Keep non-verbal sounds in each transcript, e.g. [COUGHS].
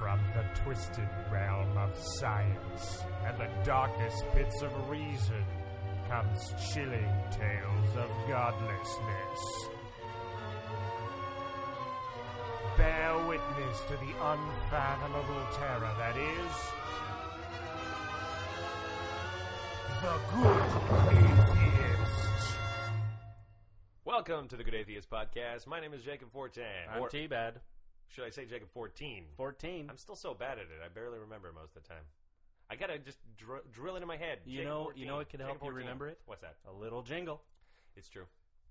From the twisted realm of science and the darkest pits of reason comes chilling tales of godlessness. Bear witness to the unfathomable terror that is the Good Atheist. Welcome to the Good Atheist Podcast. My name is Jacob Fortin. I'm or T-Bad. Should I say Jacob 14? 14. I'm still so bad at it. I barely remember most of the time. I gotta just dr- drill it in my head. You Jacob know- 14. you know it could help Jacob you 14. remember it? What's that? A little jingle. It's true.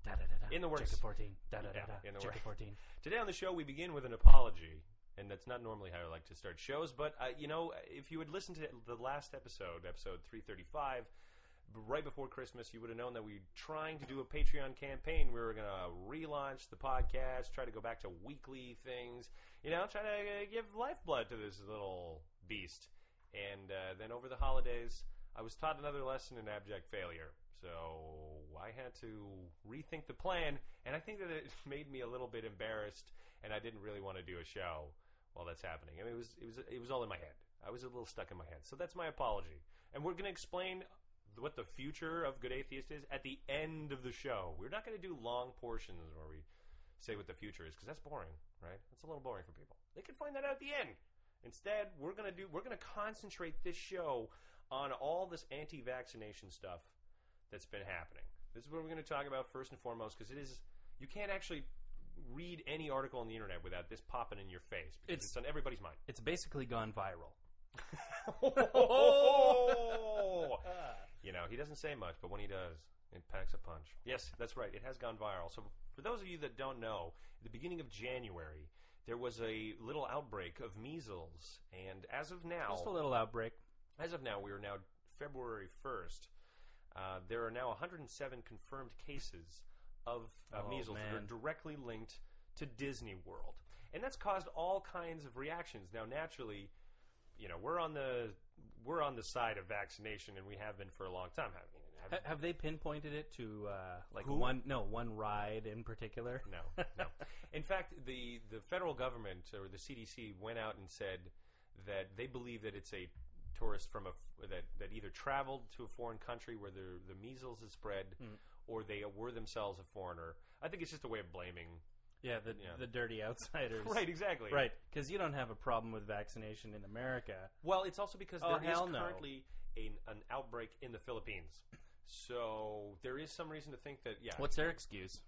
Da-da-da-da. In the works. Jacob 14. Da-da-da-da. Yeah, in the Jacob works. 14. [LAUGHS] Today on the show, we begin with an apology, and that's not normally how I like to start shows. But uh, you know, if you had listened to the last episode, episode 335, b- right before Christmas, you would have known that we were trying to do a Patreon campaign. We were going to relaunch the podcast, try to go back to weekly things, you know, try to give lifeblood to this little beast. And uh, then over the holidays, I was taught another lesson in abject failure. So I had to rethink the plan, and I think that it [LAUGHS] made me a little bit embarrassed, and I didn't really want to do a show while that's happening. I mean, it was it was it was all in my head. I was a little stuck in my head. So that's my apology, and we're going to explain what the future of Good Atheist is at the end of the show. We're not going to do long portions where we say what the future is because that's boring, right? That's a little boring for people. They can find that out at the end. Instead, we're going to do we're going to concentrate this show on all this anti-vaccination stuff that's been happening. This is what we're going to talk about first and foremost because it is you can't actually read any article on the internet without this popping in your face because it's, It's- on everybody's mind. It's basically gone viral. [LAUGHS] [LAUGHS] Oh! You know, he doesn't say much, but when he does, it packs a punch. Yes, that's right. It has gone viral. So, for those of you that don't know, at the beginning of January, there was a little outbreak of measles, and as of now, Just a little outbreak. as of now, we are now February 1st. Uh, there are now 107 confirmed cases of uh, Oh, measles that are directly linked to Disney World. And that's caused all kinds of reactions. Now, naturally, you know, we're on the we're on the side of vaccination, and we have been for a long time. I mean, have- Ha- have they pinpointed it to uh, like Who? one? No, one ride in particular. No, no. [LAUGHS] In fact, the the federal government or the CDC went out and said that they believe that it's a tourist from a that that either traveled to a foreign country where the the measles is spread, Hmm. or they were themselves a foreigner. I think it's just a way of blaming. Yeah, the Yeah. the dirty [LAUGHS] outsiders. Right, exactly. Right, because you don't have a problem with vaccination in America. Well, it's also because Oh, there is no. currently an, an outbreak in the Philippines. So there is some reason to think that yeah, What's their excuse?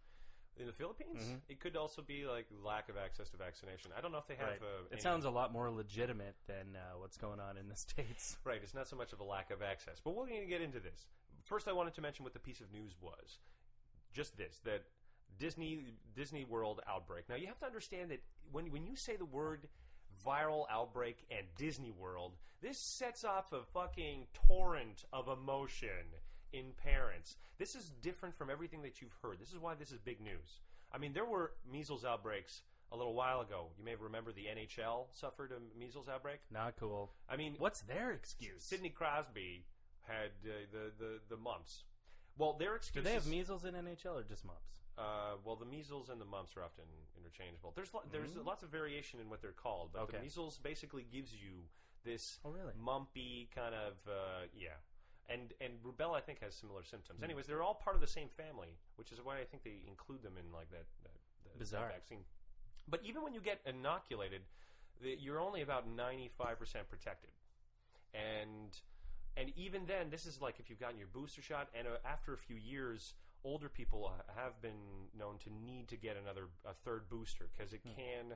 in the Philippines, Mhm. it could also be like lack of access to vaccination. I don't know if they have. Right. Uh, It any- sounds a lot more legitimate than uh, what's going on in the [LAUGHS] states. Right, it's not so much of a lack of access. But we're going to get into this. First, I wanted to mention what the piece of news was. Just this that Disney Disney World outbreak. Now, you have to understand that when when you say the word viral outbreak and Disney World, this sets off a fucking torrent of emotion in parents. This is different from everything that you've heard. This is why this is big news. I mean, there were measles outbreaks a little while ago. You may remember the NHL suffered a measles outbreak. Not cool. I mean, What's their excuse? Sidney Crosby had uh, the, the the mumps. Well, their excuse. Do they have measles in NHL or just mumps? Uh, well, the measles and the mumps are often interchangeable. There's lo- there's lots of variation in what they're called, but the. Okay. measles basically gives you this Oh, really? mumpy kind of uh, yeah. And and rubella I think has similar symptoms. Hmm. Anyways, they're all part of the same family, which is why I think they include them in like that, that, that Bizarre. vaccine. But even when you get inoculated, the, you're only about 95% protected. And and even then, this is like if you've gotten your booster shot, and uh, after a few years, older people uh, have been known to need to get another a third booster because it can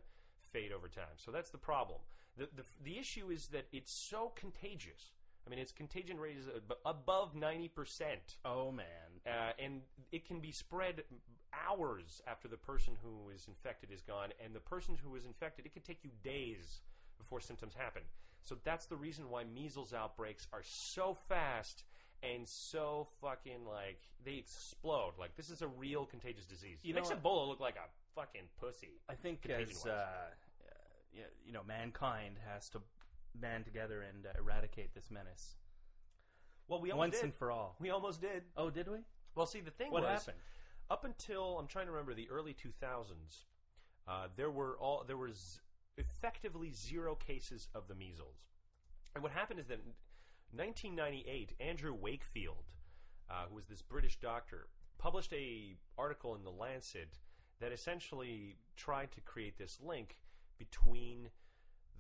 fade over time. So that's the problem. The, the the issue is that it's so contagious. I mean, its contagion rate is ab- above ninety percent Oh man. uh, and it can be spread hours after the person who is infected is gone, and the person who is infected, it could take you days before symptoms happen. So that's the reason why measles outbreaks are so fast and so fucking like they explode. Like this is a real contagious disease. You it makes know Ebola look like a fucking pussy. I think as uh, yeah, you know, mankind has to band together and uh, eradicate this menace Well, we almost once did. and for all. we almost did. Oh, did we? Well, see, the thing What was, happened? up until I'm trying to remember the early 2000s, uh, there were all there was effectively zero cases of the measles. And what happened is that 1998, Andrew Wakefield, uh, who was this British doctor, published a article in the Lancet that essentially tried to create this link between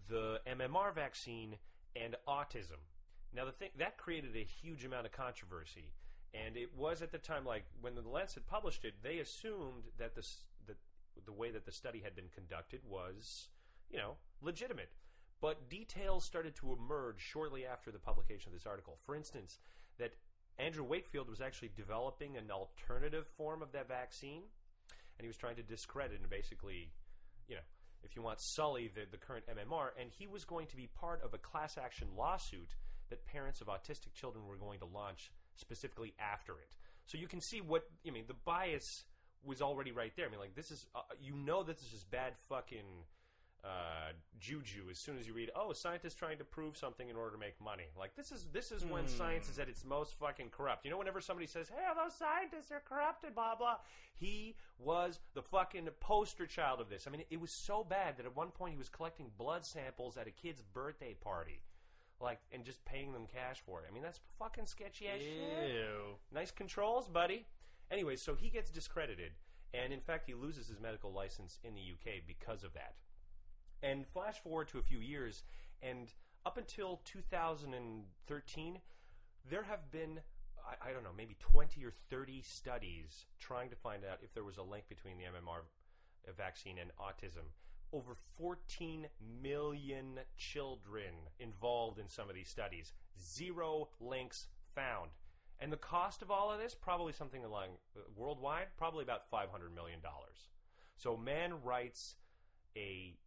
the MMR vaccine and autism. Now, the thing that created a huge amount of controversy, and it was at the time like when the Lancet published it, they assumed that this that the way that the study had been conducted was, you know, legitimate. But details started to emerge shortly after the publication of this article. For instance, that Andrew Wakefield was actually developing an alternative form of that vaccine, and he was trying to discredit and basically, you know, if you want, sully the, the current MMR, and he was going to be part of a class action lawsuit that parents of autistic children were going to launch specifically after it. So you can see what I mean. The bias was already right there. I mean, like this is uh, you know that this is bad fucking uh, juju as soon as you read. Oh, scientists trying to prove something in order to make money. Like this is this is when science is at its most fucking corrupt. You know, whenever somebody says, "Hey, those scientists are corrupted," blah blah. He was the fucking poster child of this. I mean, it was so bad that at one point he was collecting blood samples at a kid's birthday party. Like and just paying them cash for it. I mean that's fucking sketchy ass shit. Nice controls, buddy. Anyway, so he gets discredited, and in fact, he loses his medical license in the UK because of that. And flash forward to a few years, and up until 2013, there have been, I, I don't know, maybe 20 or 30 studies trying to find out if there was a link between the MMR vaccine and autism. Over 14 million children involved in some of these studies. Zero links found. And the cost of all of this, probably something along uh, worldwide, probably about $500 million. So, man writes a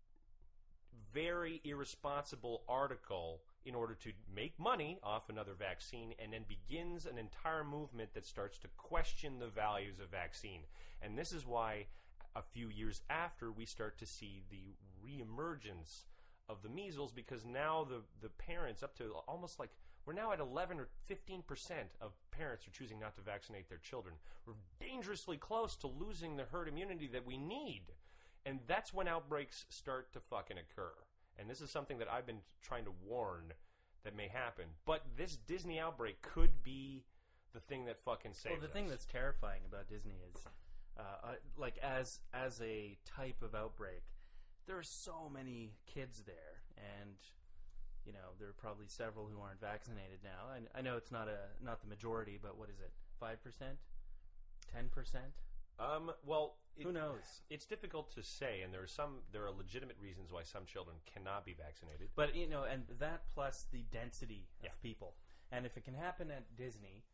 very irresponsible article in order to make money off another vaccine and then begins an entire movement that starts to question the values of vaccine. And this is why a few years after we start to see the reemergence of the measles because now the the parents up to almost like we're now at 11 or 15 percent of parents are choosing not to vaccinate their children. We're dangerously close to losing the herd immunity that we need. And that's when outbreaks start to fucking occur. And this is something that I've been trying to warn that may happen. But this Disney outbreak could be the thing that fucking saves Well, the thing that's terrifying about Disney is, uh, uh, like as as a type of outbreak, there are so many kids there, and you know there are probably several who aren't vaccinated now. And I know it's not a not the majority, but what is it? Five percent, ten percent? Um, well, it- Who knows? It's difficult to say, and there are some there are legitimate reasons why some children cannot be vaccinated. But you know, and that plus the density of Yeah. people, and if it can happen at Disney,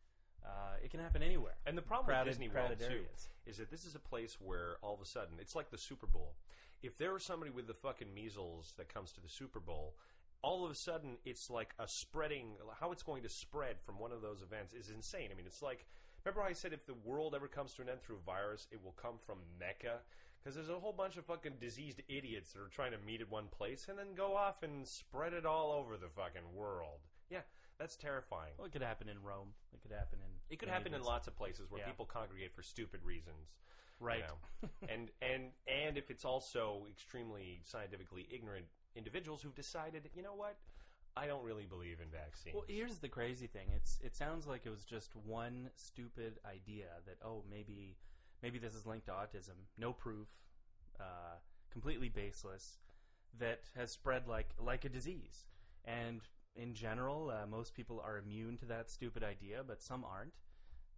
uh, it can happen anywhere. And the problem Crowded- with Disney World too areas. is that this is a place where all of a sudden it's like the Super Bowl. If there was somebody with the fucking measles that comes to the Super Bowl, all of a sudden it's like a spreading. How it's going to spread from one of those events is insane. I mean, it's like remember how I said if the world ever comes to an end through a virus, it will come from Mecca. Because there's a whole bunch of fucking diseased idiots that are trying to meet at one place and then go off and spread it all over the fucking world. Yeah, that's terrifying. Well, it could happen in Rome. It could happen in. It could happen in lots of places where Yeah. people congregate for stupid reasons, you Right. know. [LAUGHS] and and and if it's also extremely scientifically ignorant individuals who've decided, you know what, I don't really believe in vaccines. Well, here's the crazy thing. It's it sounds like it was just one stupid idea that oh maybe maybe this is linked to autism. No proof, uh, completely baseless. That has spread like like a disease. And in general, uh, most people are immune to that stupid idea, but some aren't.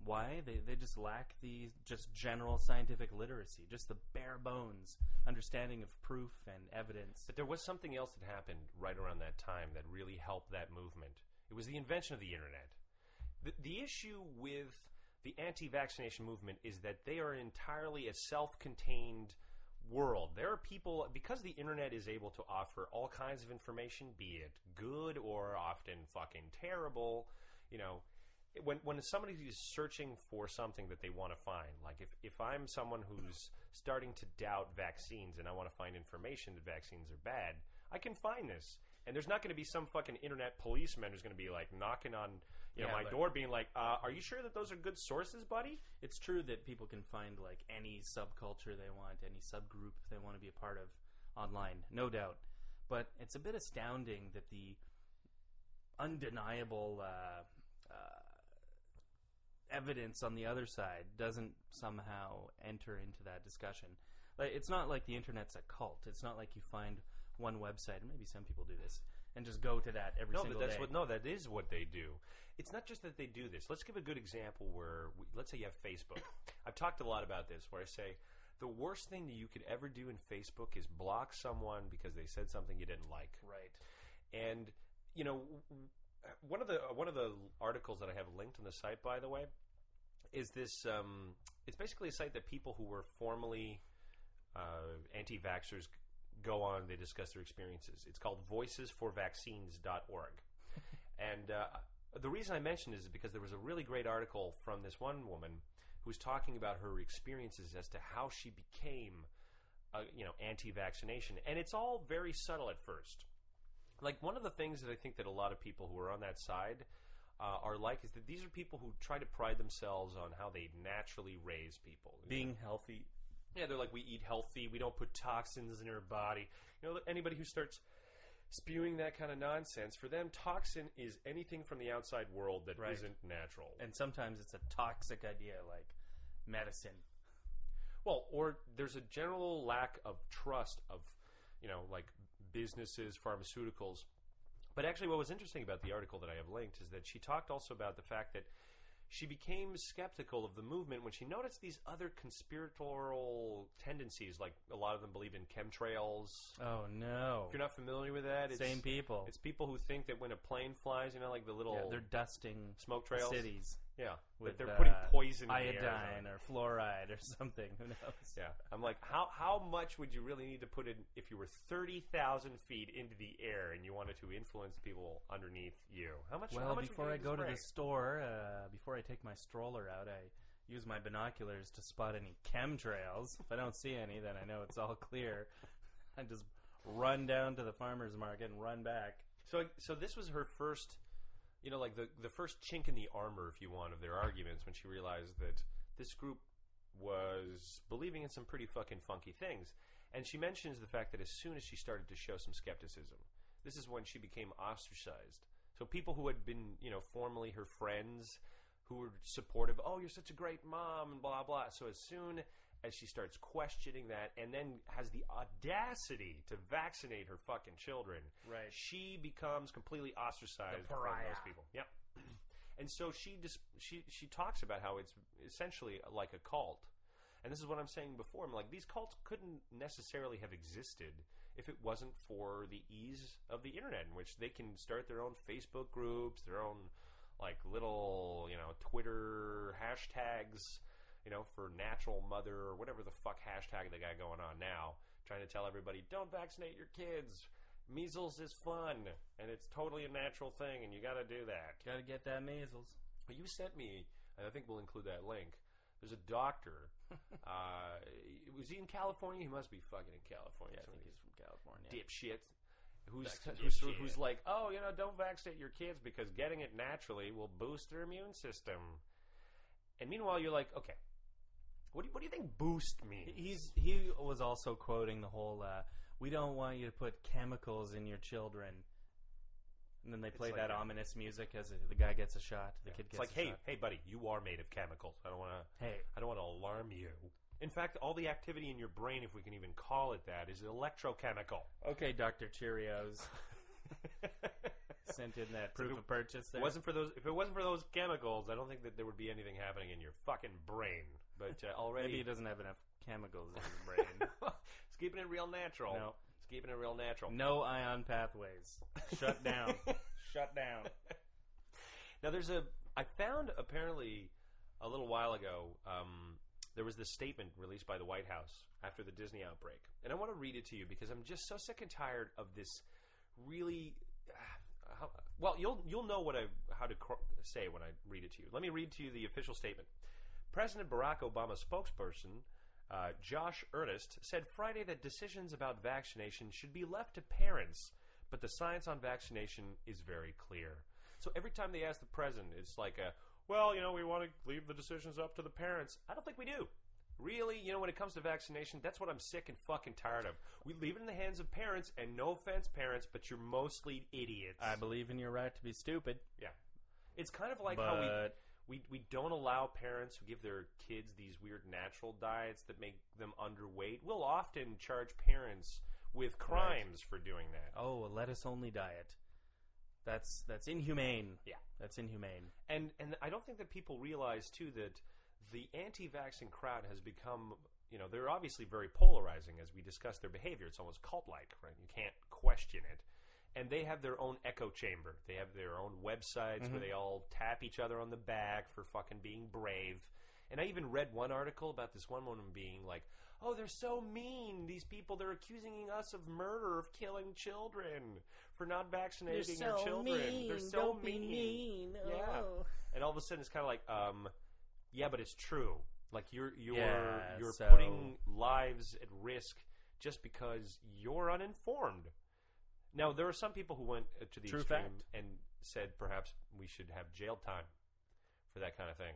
Why? They they just lack the just general scientific literacy, just the bare bones understanding of proof and evidence. But there was something else that happened right around that time that really helped that movement. It was the invention of the internet. The, the issue with the anti vaccination movement is that they are entirely a self contained world. There are people, because the internet is able to offer all kinds of information, be it good or often fucking terrible, you know. When, when somebody is searching for something that they want to find, like if, if I'm someone who's starting to doubt vaccines and I want to find information that vaccines are bad, I can find this. And there's not going to be some fucking internet policeman who's going to be like knocking on you know, Yeah, my but- door, being like, uh, "Are you sure that those are good sources, buddy?" it's true that people can find like any subculture they want, any subgroup they want to be a part of online, no doubt. But it's a bit astounding that the undeniable uh, uh, evidence on the other side doesn't somehow enter into that discussion. Like, it's not like the internet's a cult. It's not like you find one website, and maybe some people do this, and just go to that every no, single but that's day. what. No, that is what they do. It's not just that they do this. Let's give a good example where, we, let's say you have Facebook. I've talked a lot about this, where I say the worst thing that you could ever do in Facebook is block someone because they said something you didn't like. right. And you know, one of the one of the articles that I have linked on the site, by the way, is this. Um, it's basically a site that people who were formerly uh, anti-vaxxers go on. They discuss their experiences. It's called VoicesForVaccines.org, [LAUGHS] and uh, the reason I mention this is because there was a really great article from this one woman who was talking about her experiences as to how she became, uh, you know, anti-vaccination, and it's all very subtle at first like one of the things that I think that a lot of people who are on that side uh, are like is that these are people who try to pride themselves on how they naturally raise people. Being healthy. yeah, they're like we eat healthy, we don't put toxins in our body. You know, anybody who starts spewing that kind of nonsense for them, toxin is anything from the outside world that Right. not natural. And sometimes it's a toxic idea like medicine. Well, or there's a general lack of trust of, you know, like businesses, pharmaceuticals. But actually, what was interesting about the article that I have linked is that she talked also about the fact that she became skeptical of the movement when she noticed these other conspiratorial tendencies. Like a lot of them believe in chemtrails. Oh no. If you're not familiar with that, it's, Same people. It's people who think that when a plane flies, you know, like the little yeah, they're dusting smoke trails. cities Yeah, with they're uh, putting poison in the air or iodine or fluoride or [LAUGHS] something. Who knows? Yeah, I'm like, how how much would you really need to put in if you were thirty thousand feet into the air and you wanted to influence people underneath you? How much? how Well, much would before I go to the store, uh, before I take my stroller out, I use my binoculars to spot any chemtrails. if I don't see any, then I know it's all clear. [LAUGHS] I just run down to the farmer's market and run back. So so this was her first, you know, like the the first chink in the armor, if you want, of their arguments when she realized that this group was believing in some pretty fucking funky things. And she mentions the fact that as soon as she started to show some skepticism, this is when she became ostracized. So people who had been, you know, formerly her friends, who were supportive, oh, you're such a great mom, and blah blah. So as soon as she starts questioning that, and then has the audacity to vaccinate her fucking children, Right. she becomes completely ostracized from those people. Yep. [CLEARS THROAT] And so she just she she talks about how it's essentially like a cult. And this is what I'm saying before. I'm like these cults couldn't necessarily have existed if it wasn't for the ease of the internet in which they can start their own Facebook groups, their own like little, you know, Twitter hashtags, you know, for natural mother or whatever the fuck hashtag they got going on now, trying to tell everybody don't vaccinate your kids. Measles is fun and it's totally a natural thing and you got to do that. Gotta get that measles. But you sent me, and I think we'll include that link. There's a doctor. [LAUGHS] uh, was he in California? He must be fucking in California. Yeah, I think he's from California. dipshit. Who's, who's, dipshit. who's like, oh, you know, don't vaccinate your kids because getting it naturally will boost their immune system. And meanwhile, you're like, okay, what do you, what do you think boost means? He's he was also quoting the whole uh, "We don't want you to put chemicals in your children," and then they play like that a- ominous music as the guy gets a shot. The kid it's gets like, a hey, shot. hey, buddy, you are made of chemicals. I don't want to. hey, I don't want to alarm you. In fact, all the activity in your brain, if we can even call it that, is electrochemical. okay, Doctor Cheerios, [LAUGHS] sent in that proof of purchase. There. it wasn't for those, if it wasn't for those chemicals, I don't think that there would be anything happening in your fucking brain. But uh, [LAUGHS] already, Maybe he doesn't have enough chemicals in his [LAUGHS] brain. it's keeping it real natural. No. It's keeping it real natural. no ion pathways. Shut down. [LAUGHS] Shut down. Now, there's a. I found apparently a little while ago. Um, there was this statement released by the White House after the Disney outbreak, and I want to read it to you because I'm just so sick and tired of this. Really, uh, how, well, you'll you'll know what I how to cr- say when I read it to you. Let me read to you the official statement. President Barack Obama's spokesperson. Uh, Josh Earnest said Friday that decisions about vaccination should be left to parents, but the science on vaccination is very clear. So every time they ask the president, it's like a, well, you know, we want to leave the decisions up to the parents. I don't think we do. Really, you know, when it comes to vaccination, that's what I'm sick and fucking tired of. We leave it in the hands of parents, and no offense, parents, but you're mostly idiots. I believe in your right to be stupid, yeah, it's kind of like how we but we we don't allow parents who give their kids these weird natural diets that make them underweight. We'll often charge parents with crimes for doing that. oh, a lettuce only diet. That's that's inhumane. Yeah. that's inhumane. And and I don't think that people realize too that the anti-vaccine crowd has become, you know, they're obviously very polarizing as we discuss their behavior. It's almost cult-like, right? You can't question it. And they have their own echo chamber. They have their own websites where they all tap each other on the back for fucking being brave. And I even read one article about this one woman being like, "Oh, they're so mean. These people they're accusing us of murder, of killing children for not vaccinating our children. they're so mean. mean. Yeah. And all of a sudden, it's kind of like, um, yeah, but it's true. Like you're you're Yeah, you're so- putting lives at risk just because you're uninformed. Now, there are some people who went uh, to the True extreme fact. and said perhaps we should have jail time for that kind of thing.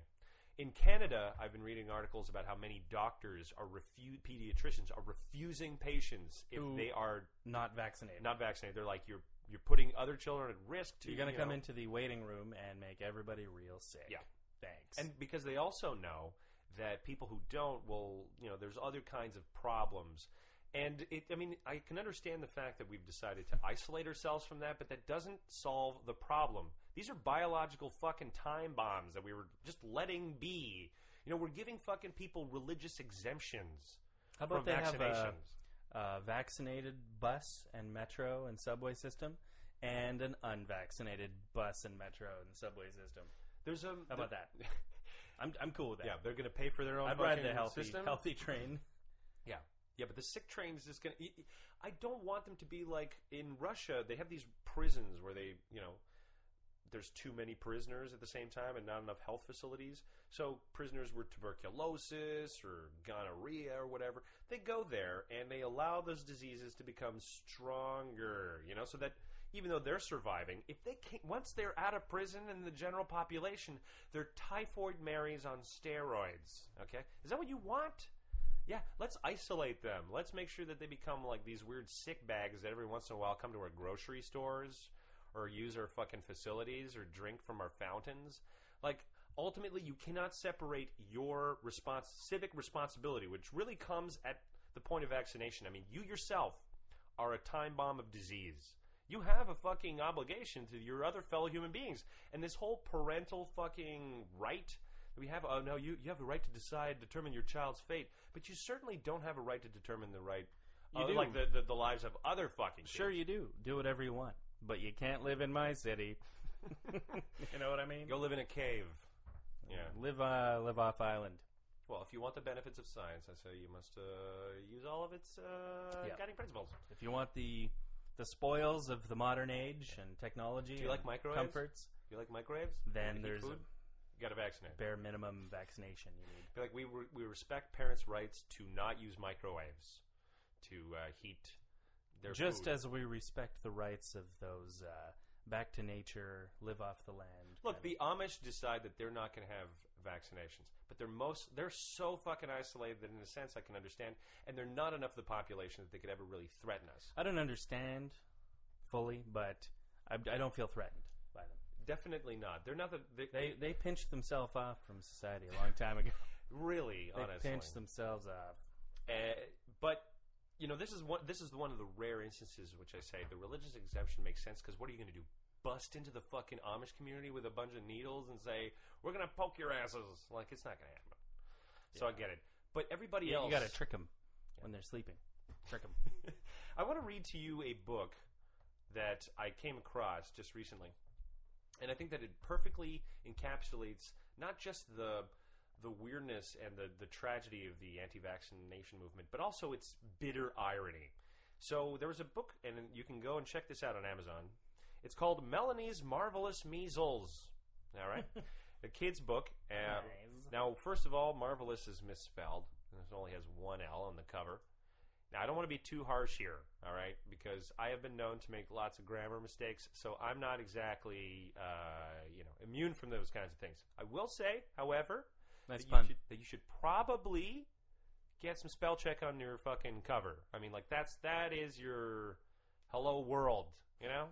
In Canada, I've been reading articles about how many doctors are refu- pediatricians are refusing patients if Who- they are Not vaccinated. not vaccinated. They're like you're you're putting other children at risk. To You're going to you come know, into the waiting room and make everybody real sick. Yeah. Thanks. and because they also know that people who don't will you know there's other kinds of problems and it i mean i can understand the fact that we've decided to isolate ourselves from that but that doesn't solve the problem these are biological fucking time bombs that we were just letting be you know we're giving fucking people religious exemptions How about from they have a, a uh, vaccinated bus and metro and subway system and an unvaccinated bus and metro and subway system? there's a How about that? [LAUGHS] I'm, I'm cool with that. yeah they're going to pay for their own I'd ride the healthy, system healthy train. Yeah. Yeah, but the sick train is just going to. I don't want them to be like in Russia. They have these prisons where they, you know, there's too many prisoners at the same time and not enough health facilities. So prisoners with tuberculosis or gonorrhea or whatever, they go there and they allow those diseases to become stronger, you know, so that even though they're surviving, if they can't, once they're out of prison in the general population, they're typhoid Marys on steroids. Okay, is that what you want? Yeah, let's isolate them. Let's make sure that they become like these weird sick bags that every once in a while come to our grocery stores or use our fucking facilities or drink from our fountains. Like ultimately you cannot separate your response civic responsibility, which really comes at the point of vaccination. I mean, you yourself are a time bomb of disease. You have a fucking obligation to your other fellow human beings. And this whole parental fucking right we have oh no you you have the right to decide determine your child's fate but you certainly don't have a right to determine the right You uh, do. like the, the the lives of other fucking kids. Sure, you do. Do whatever you want, but you can't live in my city. [LAUGHS] you know what I mean? go live in a cave yeah Live, uh, live off island. well if you want the benefits of science i say you must uh, use all of its uh, Yeah. guiding principles If you want the the spoils of the modern age and technology, Do you like microwaves? comforts, you like microwaves then heat there's food? You gotta vaccinate bare minimum vaccination you need. Like we re- we respect parents' rights to not use microwaves to uh, heat their Just food. as we respect the rights of those uh, back to nature, live off the land. Look, the Amish decide that they're not going to have vaccinations, but they're most they're so fucking isolated that in a sense I can understand, and they're not enough of the population that they could ever really threaten us. I don't understand fully, but I, I don't feel threatened. Definitely not. They're not the they, They they pinched themselves off from society a long time ago. [LAUGHS] really they honestly. pinched themselves off. Uh, but you know, this is one this is one of the rare instances which I say the religious exemption makes sense because what are you going to do? Bust into the fucking Amish community with a bunch of needles and say we're going to poke your asses? Like it's not going to happen. So I get it. But everybody else, you got to trick them when they're sleeping. Trick them. [LAUGHS] I want to read to you a book that I came across just recently, and I think that it perfectly encapsulates not just the the weirdness and the the tragedy of the anti-vaccination movement, but also its bitter irony. So there was a book, and you can go and check this out on Amazon. It's called Melanie's Marvelous Measles. All right, [LAUGHS] a kid's book. Uh, Nice. now, first of all, marvelous is misspelled. It only has one L on the cover. Now, I don't want to be too harsh here, all right, because I have been known to make lots of grammar mistakes, so I'm not exactly, uh, you know, immune from those kinds of things. I will say, however, Nice that pun. you, should, that you should probably get some spell check on your fucking cover. I mean, like that's that is your hello world, you know?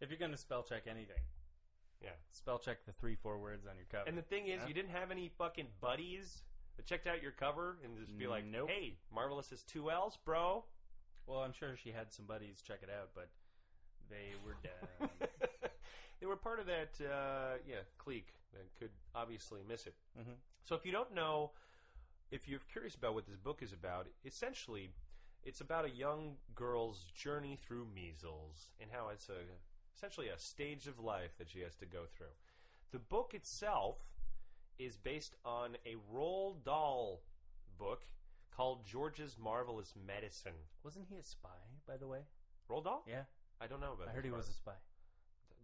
If you're going to spell check anything, Yeah. spell check the three, four words on your cover. And the thing is, Yeah. you didn't have any fucking buddies that checked out your cover and just be like, Nope. "Hey, Marvelous is two L's, bro." well, I'm sure she had some buddies check it out, but they were [LAUGHS] down. they were part of that, uh, yeah, clique that could obviously miss it. Mhm. So if you don't know, if you're curious about what this book is about, essentially, it's about a young girl's journey through measles and how it's a essentially a stage of life that she has to go through. The book itself is based on a Roald Dahl book called George's Marvelous Medicine. Wasn't he a spy, by the way? Roald Dahl? Yeah, I don't know about. I heard he was a spy.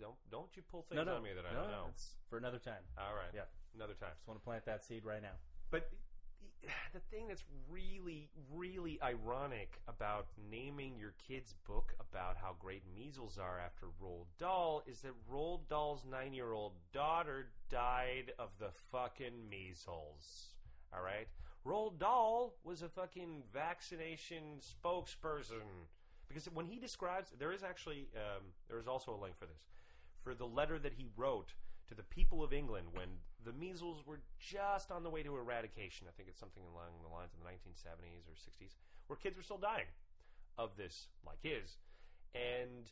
Don't don't you pull things no, no, on me that I no, don't know. It's for another time. All right. Yeah. Another time. Just want to plant that seed right now. But the thing that's really, really ironic about naming your kid's book about how great measles are after Roald Dahl is that Roald Dahl's nine year old daughter died of the fucking measles. All right? Roald Dahl was a fucking vaccination spokesperson. Because when he describes, there is actually, um, there is also a link for this, for the letter that he wrote to the people of England when the measles were just on the way to eradication. I think it's something along the lines of the 1970s or 60s, where kids were still dying of this, like his. And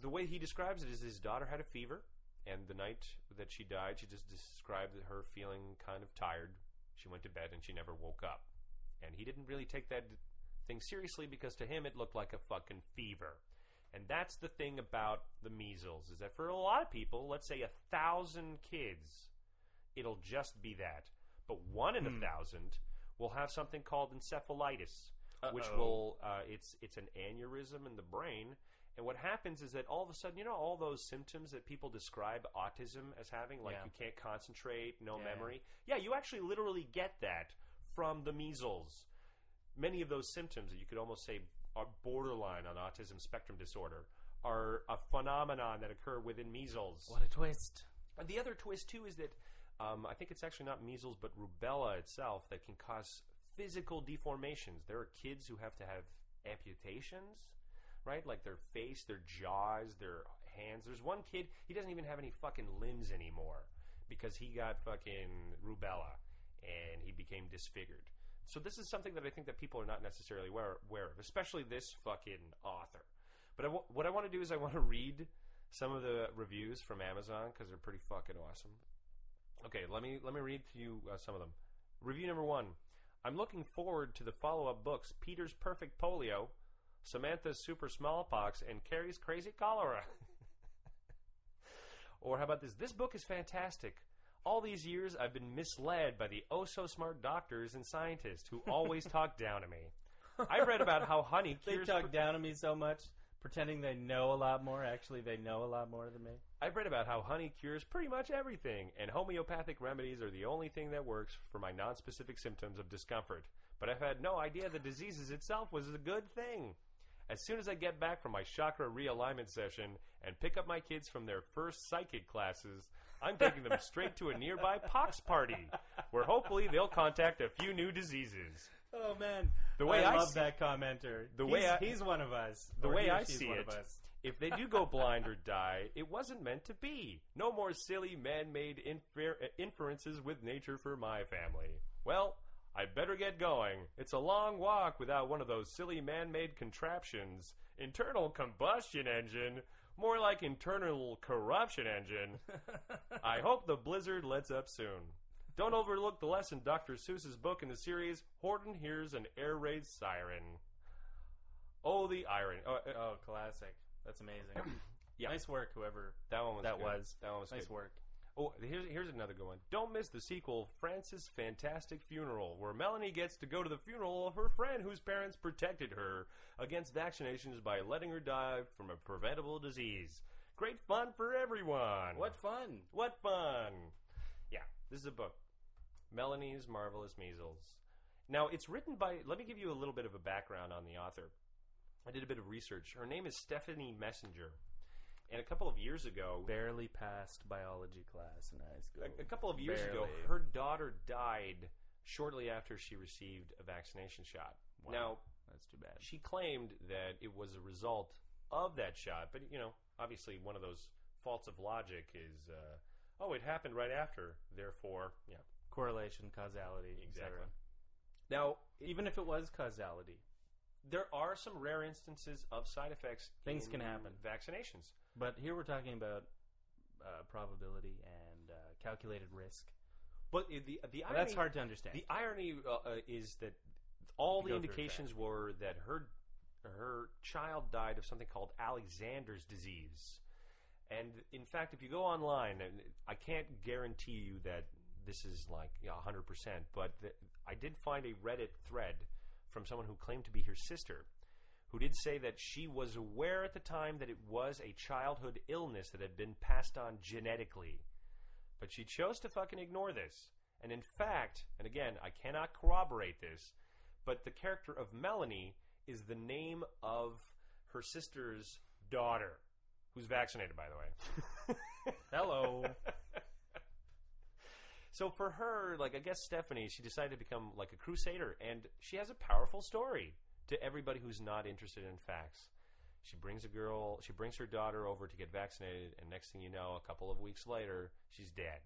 the way he describes it is his daughter had a fever, and the night that she died, she just described her feeling kind of tired. She went to bed and she never woke up. And he didn't really take that thing seriously because to him it looked like a fucking fever. And that's the thing about the measles is that for a lot of people, let's say a thousand kids, it'll just be that. But one in Hmm. a thousand will have something called encephalitis, which Uh-oh. will uh, it's it's an aneurysm in the brain. And what happens is that all of a sudden, you know, all those symptoms that people describe autism as having, like Yeah. you can't concentrate, no Yeah. memory. Yeah, you actually literally get that from the measles many of those symptoms that you could almost say are borderline on autism spectrum disorder are a phenomenon that occur within measles. What a twist! And the other twist too is that um, I think it's actually not measles but rubella itself that can cause physical deformations. There are kids who have to have amputations, right? Like their face, their jaws, their hands. There's one kid he doesn't even have any fucking limbs anymore because he got fucking rubella and he became disfigured. So this is something that I think that people are not necessarily aware, aware of, especially this fucking author. But what I want to do is I want to read some of the reviews from Amazon because they're pretty fucking awesome. Okay, let me let me read to you uh, some of them. Review number one: I'm looking forward to the follow-up books: Peter's Perfect Polio, Samantha's Super Smallpox, and Carrie's Crazy Cholera. [LAUGHS] or how about this? This book is fantastic. All these years, I've been misled by the oh so smart doctors and scientists who always [LAUGHS] talk down to me. I've read about how honey They cures. talk down to me so much, pretending they know a lot more. Actually, they know a lot more than me. I've read about how honey cures pretty much everything, and homeopathic remedies are the only thing that works for my non-specific symptoms of discomfort. But I've had no idea the diseases itself was a good thing. As soon as I get back from my chakra realignment session and pick up my kids from their first psychic classes, I'm taking them [LAUGHS] straight to a nearby pox party, where hopefully they'll contact a few new diseases. Oh man, The way I, I love see- that commenter. the he's, way I- he's one of us. the way I see one it, of us. if they do go blind or die, it wasn't meant to be. No more silly man-made infer- inferences with nature for my family. Well, I better get going. It's a long walk without one of those silly man-made contraptions. Internal combustion engine, more like internal corruption engine. [LAUGHS] I hope the blizzard lets up soon. Don't overlook the lesson Dr. Seuss's book in the series, Horton hears an air raid siren. Oh, the irony. Oh, uh, oh, classic. That's amazing. [CLEARS THROAT] Yeah. Nice work, whoever that one was that good. was. That one was Nice good. work. Oh, here's here's another good one. Don't miss the sequel, Frances' Fantastic Funeral, where Melanie gets to go to the funeral of her friend whose parents protected her against vaccinations by letting her die from a preventable disease. Great fun for everyone. What fun! What fun! Yeah, this is a book. Melanie's Marvelous Measles. Now, it's written by, let me give you a little bit of a background on the author. I did a bit of research. Her name is Stephanie Messenger. And a couple of years ago, Barely passed biology class in high school. a, a couple of years ago, her daughter died shortly after she received a vaccination shot. Wow. Now, That's too bad. she claimed that it was a result of that shot, but you know, obviously, one of those faults of logic is, uh, oh, it happened right after, therefore, yeah. Correlation, causality, Exactly. etc. Now, Even if it was causality, there are some rare instances of side effects. Things in can happen. Vaccinations. But here we're talking about uh, probability and uh, calculated risk. But the the Well, that's hard to understand. The irony uh, uh, is that all You the go through indications were that her her child died of something called Alexander's disease. And in fact, if you go online, and I can't guarantee you that this is like know, 100%, but th- I did find a Reddit thread from someone who claimed to be her sister, who did say that she was aware at the time that it was a childhood illness that had been passed on genetically. But she chose to fucking ignore this. And in fact, and again, I cannot corroborate this, but the character of Melanie is the name of her sister's daughter, who's vaccinated, by the way. [LAUGHS] Hello. so for her, like I guess Stephanie, she decided to become like a crusader, and she has a powerful story to everybody who's not interested in facts. She brings a girl, she brings her daughter over to get vaccinated, and next thing you know, a couple of weeks later, she's dead.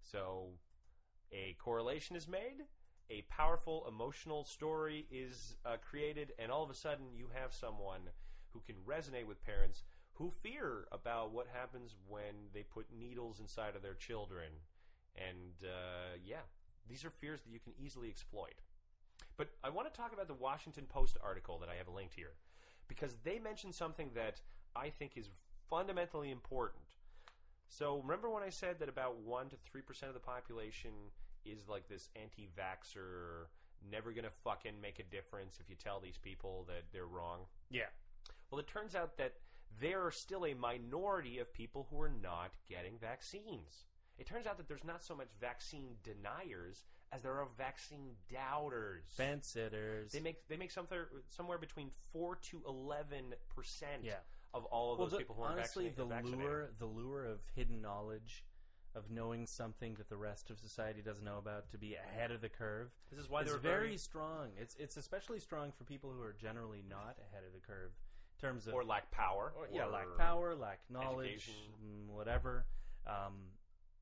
So a correlation is made, a powerful emotional story is uh, created, and all of a sudden you have someone who can resonate with parents who fear about what happens when they put needles inside of their children. And uh, yeah, these are fears that you can easily exploit. But I want to talk about the Washington Post article that I have linked here because they mention something that I think is fundamentally important. So remember when I said that about 1 to 3% of the population is like this anti-vaxxer, never going to fucking make a difference if you tell these people that they're wrong? yeah. Well, it turns out that there are still a minority of people who are not getting vaccines. It turns out that there's not so much vaccine deniers as there are vaccine doubters. Fence sitters. They make they make something somewhere between four to eleven percent Yeah. of all of those people who are honestly, vaccinated. the vaccinated. lure, the lure of hidden knowledge, of knowing something that the rest of society doesn't know about, to be ahead of the curve, This is why they're very strong. It's it's especially strong for people who are generally not ahead of the curve in terms of or lack power. or, yeah, lack power, lack knowledge, education. mm, whatever. Um,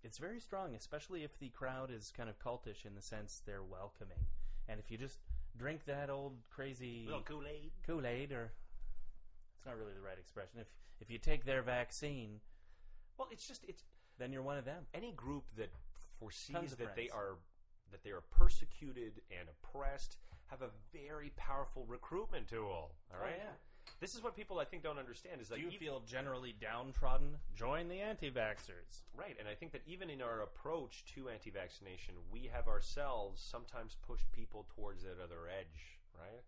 it's very strong, especially if the crowd is kind of cultish in the sense they're welcoming. And if you just drink that old crazy Little Kool-Aid. Kool Aid, or it's not really the right expression. If if you take their vaccine, Well, it's just it's then you're one of them. any group that foresees that they are that they are persecuted and oppressed have a very powerful recruitment tool. All oh, right. Oh, yeah. This is what people I think don't understand is that Do you even- feel generally downtrodden? Join the anti-vaxxers. Right, and I think that even in our approach to anti-vaccination, we have ourselves sometimes pushed people towards that other edge. Right?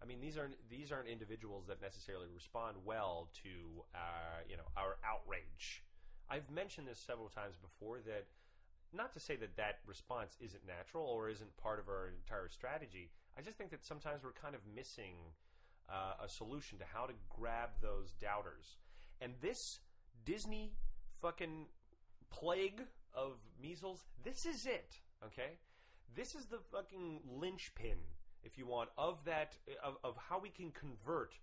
I mean, these aren't these aren't individuals that necessarily respond well to uh, you know our outrage. I've mentioned this several times before that not to say that that response isn't natural or isn't part of our entire strategy. I just think that sometimes we're kind of missing uh, a solution to how to grab those doubters. And this Disney fucking plague of measles, this is it, okay? This is the fucking linchpin, if you want, of that of, of how we can convert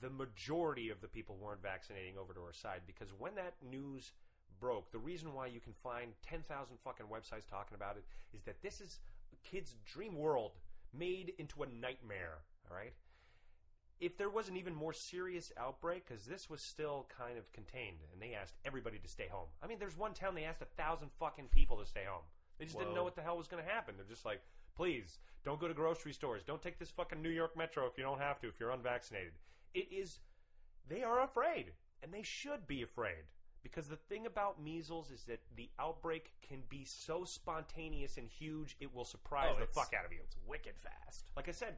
the majority of the people who aren't vaccinating over to our side. Because when that news broke, the reason why you can find ten thousand fucking websites talking about it is that this is a kid's dream world made into a nightmare. All right if there was an even more serious outbreak, because this was still kind of contained, and they asked everybody to stay home. I mean, there's one town they asked a thousand fucking people to stay home. They just didn't Whoa. know what the hell was going to happen. They're just like, please, don't go to grocery stores. Don't take this fucking New York Metro if you don't have to, if you're unvaccinated. It is, they are afraid, and they should be afraid. Because the thing about measles is that the outbreak can be so spontaneous and huge, it will surprise Oh, the it's- fuck out of you. It's wicked fast. Like I said,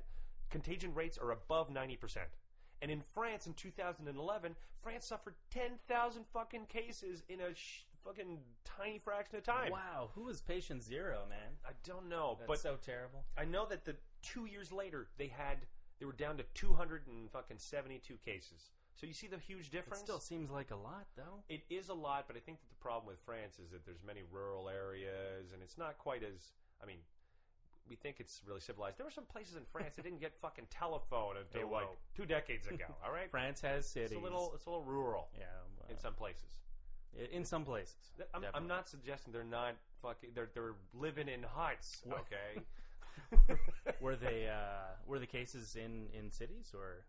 contagion rates are above 90%. And in France in 2011, France suffered 10,000 fucking cases in a sh- fucking tiny fraction of time. Wow, who was patient zero, man? I don't know, That's but so terrible. I know that the 2 years later they had they were down to 272 cases. So you see the huge It difference? still seems like a lot, though. It is a lot, but I think that the problem with France is that there's many rural areas, and it's not quite as. I mean, we think it's really civilized. There were some places in France that didn't get [LAUGHS] fucking telephone until like two decades ago. All right, France has cities. it's a little it's a little rural yeah, well, in some places. in some places. I'm, I'm not suggesting they're not fucking. They're they're living in huts. Okay. [LAUGHS] were they uh, were the cases in in cities or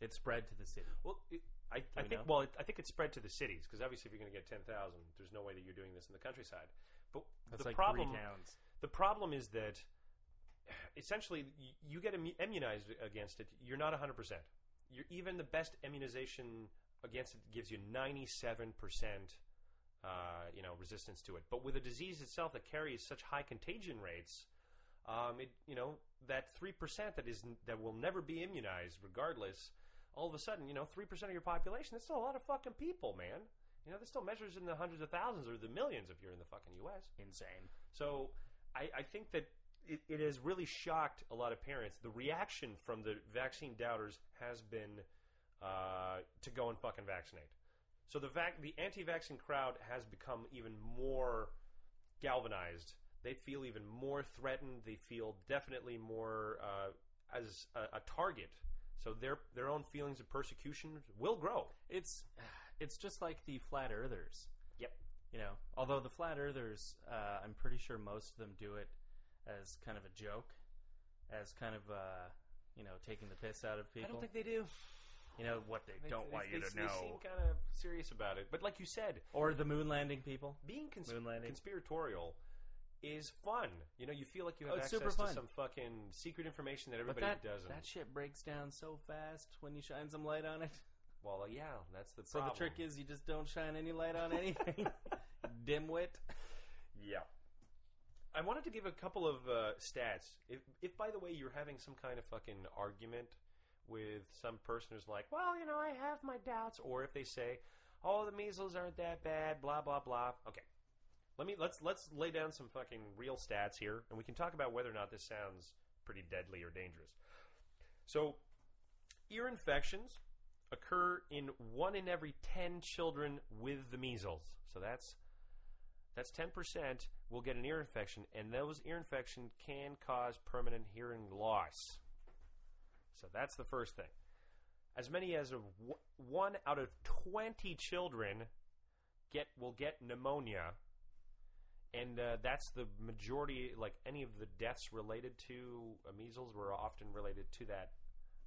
it spread to the city? Well, it, I, I we think know? well, it, I think it spread to the cities because obviously, if you're going to get ten thousand, there's no way that you're doing this in the countryside. But That's the like problem, three towns. The problem is that essentially you get immunized against it. You're not 100. percent You're even the best immunization against it gives you 97 percent. Uh, you know, resistance to it. But with a disease itself that carries such high contagion rates, um, it you know that three percent that is that will never be immunized regardless. All of a sudden, you know, three percent of your population. That's still a lot of fucking people, man. You know, that still measures in the hundreds of thousands or the millions if you're in the fucking U.S. Insane. So I, I think that it, it has really shocked a lot of parents. The reaction from the vaccine doubters has been uh, to go and fucking vaccinate. So the vac- the anti-vaccine crowd has become even more galvanized. They feel even more threatened. They feel definitely more uh, as a, a target. So their their own feelings of persecution will grow. It's it's just like the flat earthers. Yep. You know, although the flat earthers, uh, I'm pretty sure most of them do it as kind of a joke, as kind of uh, you know taking the piss out of people. I don't think they do. you know what they, They- don't they- want you they- to They know, seem kind of serious about it. But like you said, or the moon landing people. being cons- Moon landing. conspiratorial is fun. You know, you feel like you have Oh, it's access super to fun. some fucking secret information that But everybody that doesn't. that shit breaks down so fast when you shine some light on it. well, uh, yeah, that's the So problem. the trick is you just don't shine any light on anything. [LAUGHS] Dimwit. yeah. I wanted to give a couple of uh, stats. If, if, by the way, you're having some kind of fucking argument with some person who's like, well, you know, I have my doubts, or if they say, oh, the measles aren't that bad, blah blah blah. Okay, let me let's let's lay down some fucking real stats here, and we can talk about whether or not this sounds pretty deadly or dangerous. So, ear infections occur in one in every ten children with the measles. So that's that's ten percent will get an ear infection, and those ear infection can cause permanent hearing loss. So that's the first thing. As many as one out of twenty children get will get pneumonia, and uh, that's the majority. Like any of the deaths related to measles were often related to that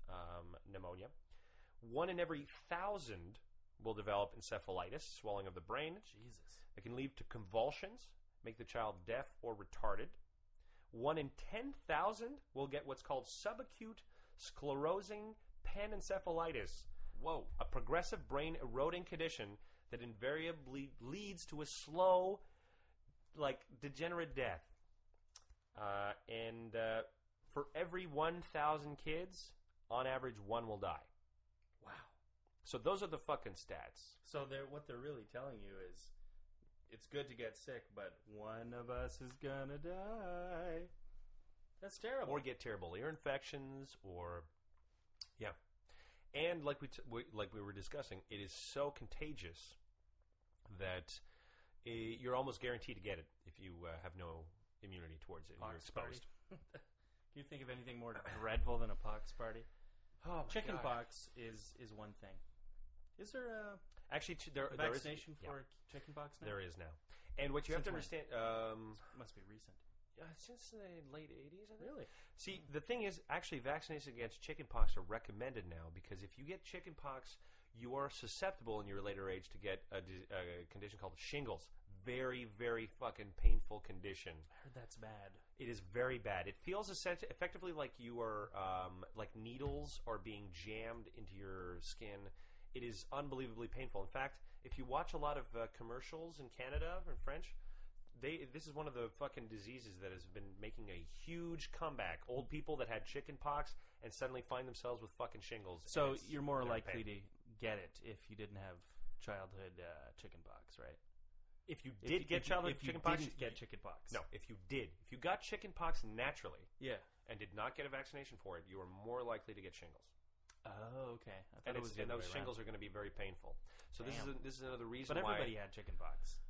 um, pneumonia. One in every thousand will develop encephalitis, swelling of the brain. Jesus. It can lead to convulsions, make the child deaf or retarded. One in 10,000 will get what's called subacute sclerosing panencephalitis. Whoa. A progressive brain eroding condition that invariably leads to a slow, like, degenerate death. Uh, and uh, for every 1,000 kids, on average, one will die. Wow. So those are the fucking stats. So they're what they're really telling you is it's good to get sick, but one of us is gonna die. That's terrible. or get terrible ear infections or yeah and like we, t- we like we were discussing it is so contagious that uh, you're almost guaranteed to get it if you uh, have no immunity towards it and you're exposed [LAUGHS] Can you think of anything more [COUGHS] dreadful than a pox party? oh Chicken God. pox is is one thing. Is there a actually ch- there, there is vaccination yeah, for chicken pox now? there is now and what you have to understand um, Must be recent. uh, since the late 80s I Really? See, the thing is, actually, vaccination against chickenpox are recommended now because if you get chickenpox, you are susceptible in your later age to get a, a condition called shingles. Very, very fucking painful condition. I heard that's bad. It is very bad. It feels essen- effectively like you are, um, like needles are being jammed into your skin. It is unbelievably painful. In fact, if you watch a lot of uh, commercials in Canada in French, they this is one of the fucking diseases that has been making a huge comeback. Old people that had chicken pox and suddenly find themselves with fucking shingles. So you're more likely pain. to get it if you didn't have childhood uh, chicken pox, right? if you If did you- get if you- childhood if you chicken pox. didn't get chicken pox. no, if you did, if you got chicken pox naturally Yeah. and did not get a vaccination for it, you are more likely to get shingles. Oh, okay. I thought and, it was the and other those way shingles around. are going to be very painful. So this is Damn. a, this is another reason But why. everybody had chicken pox. [SIGHS]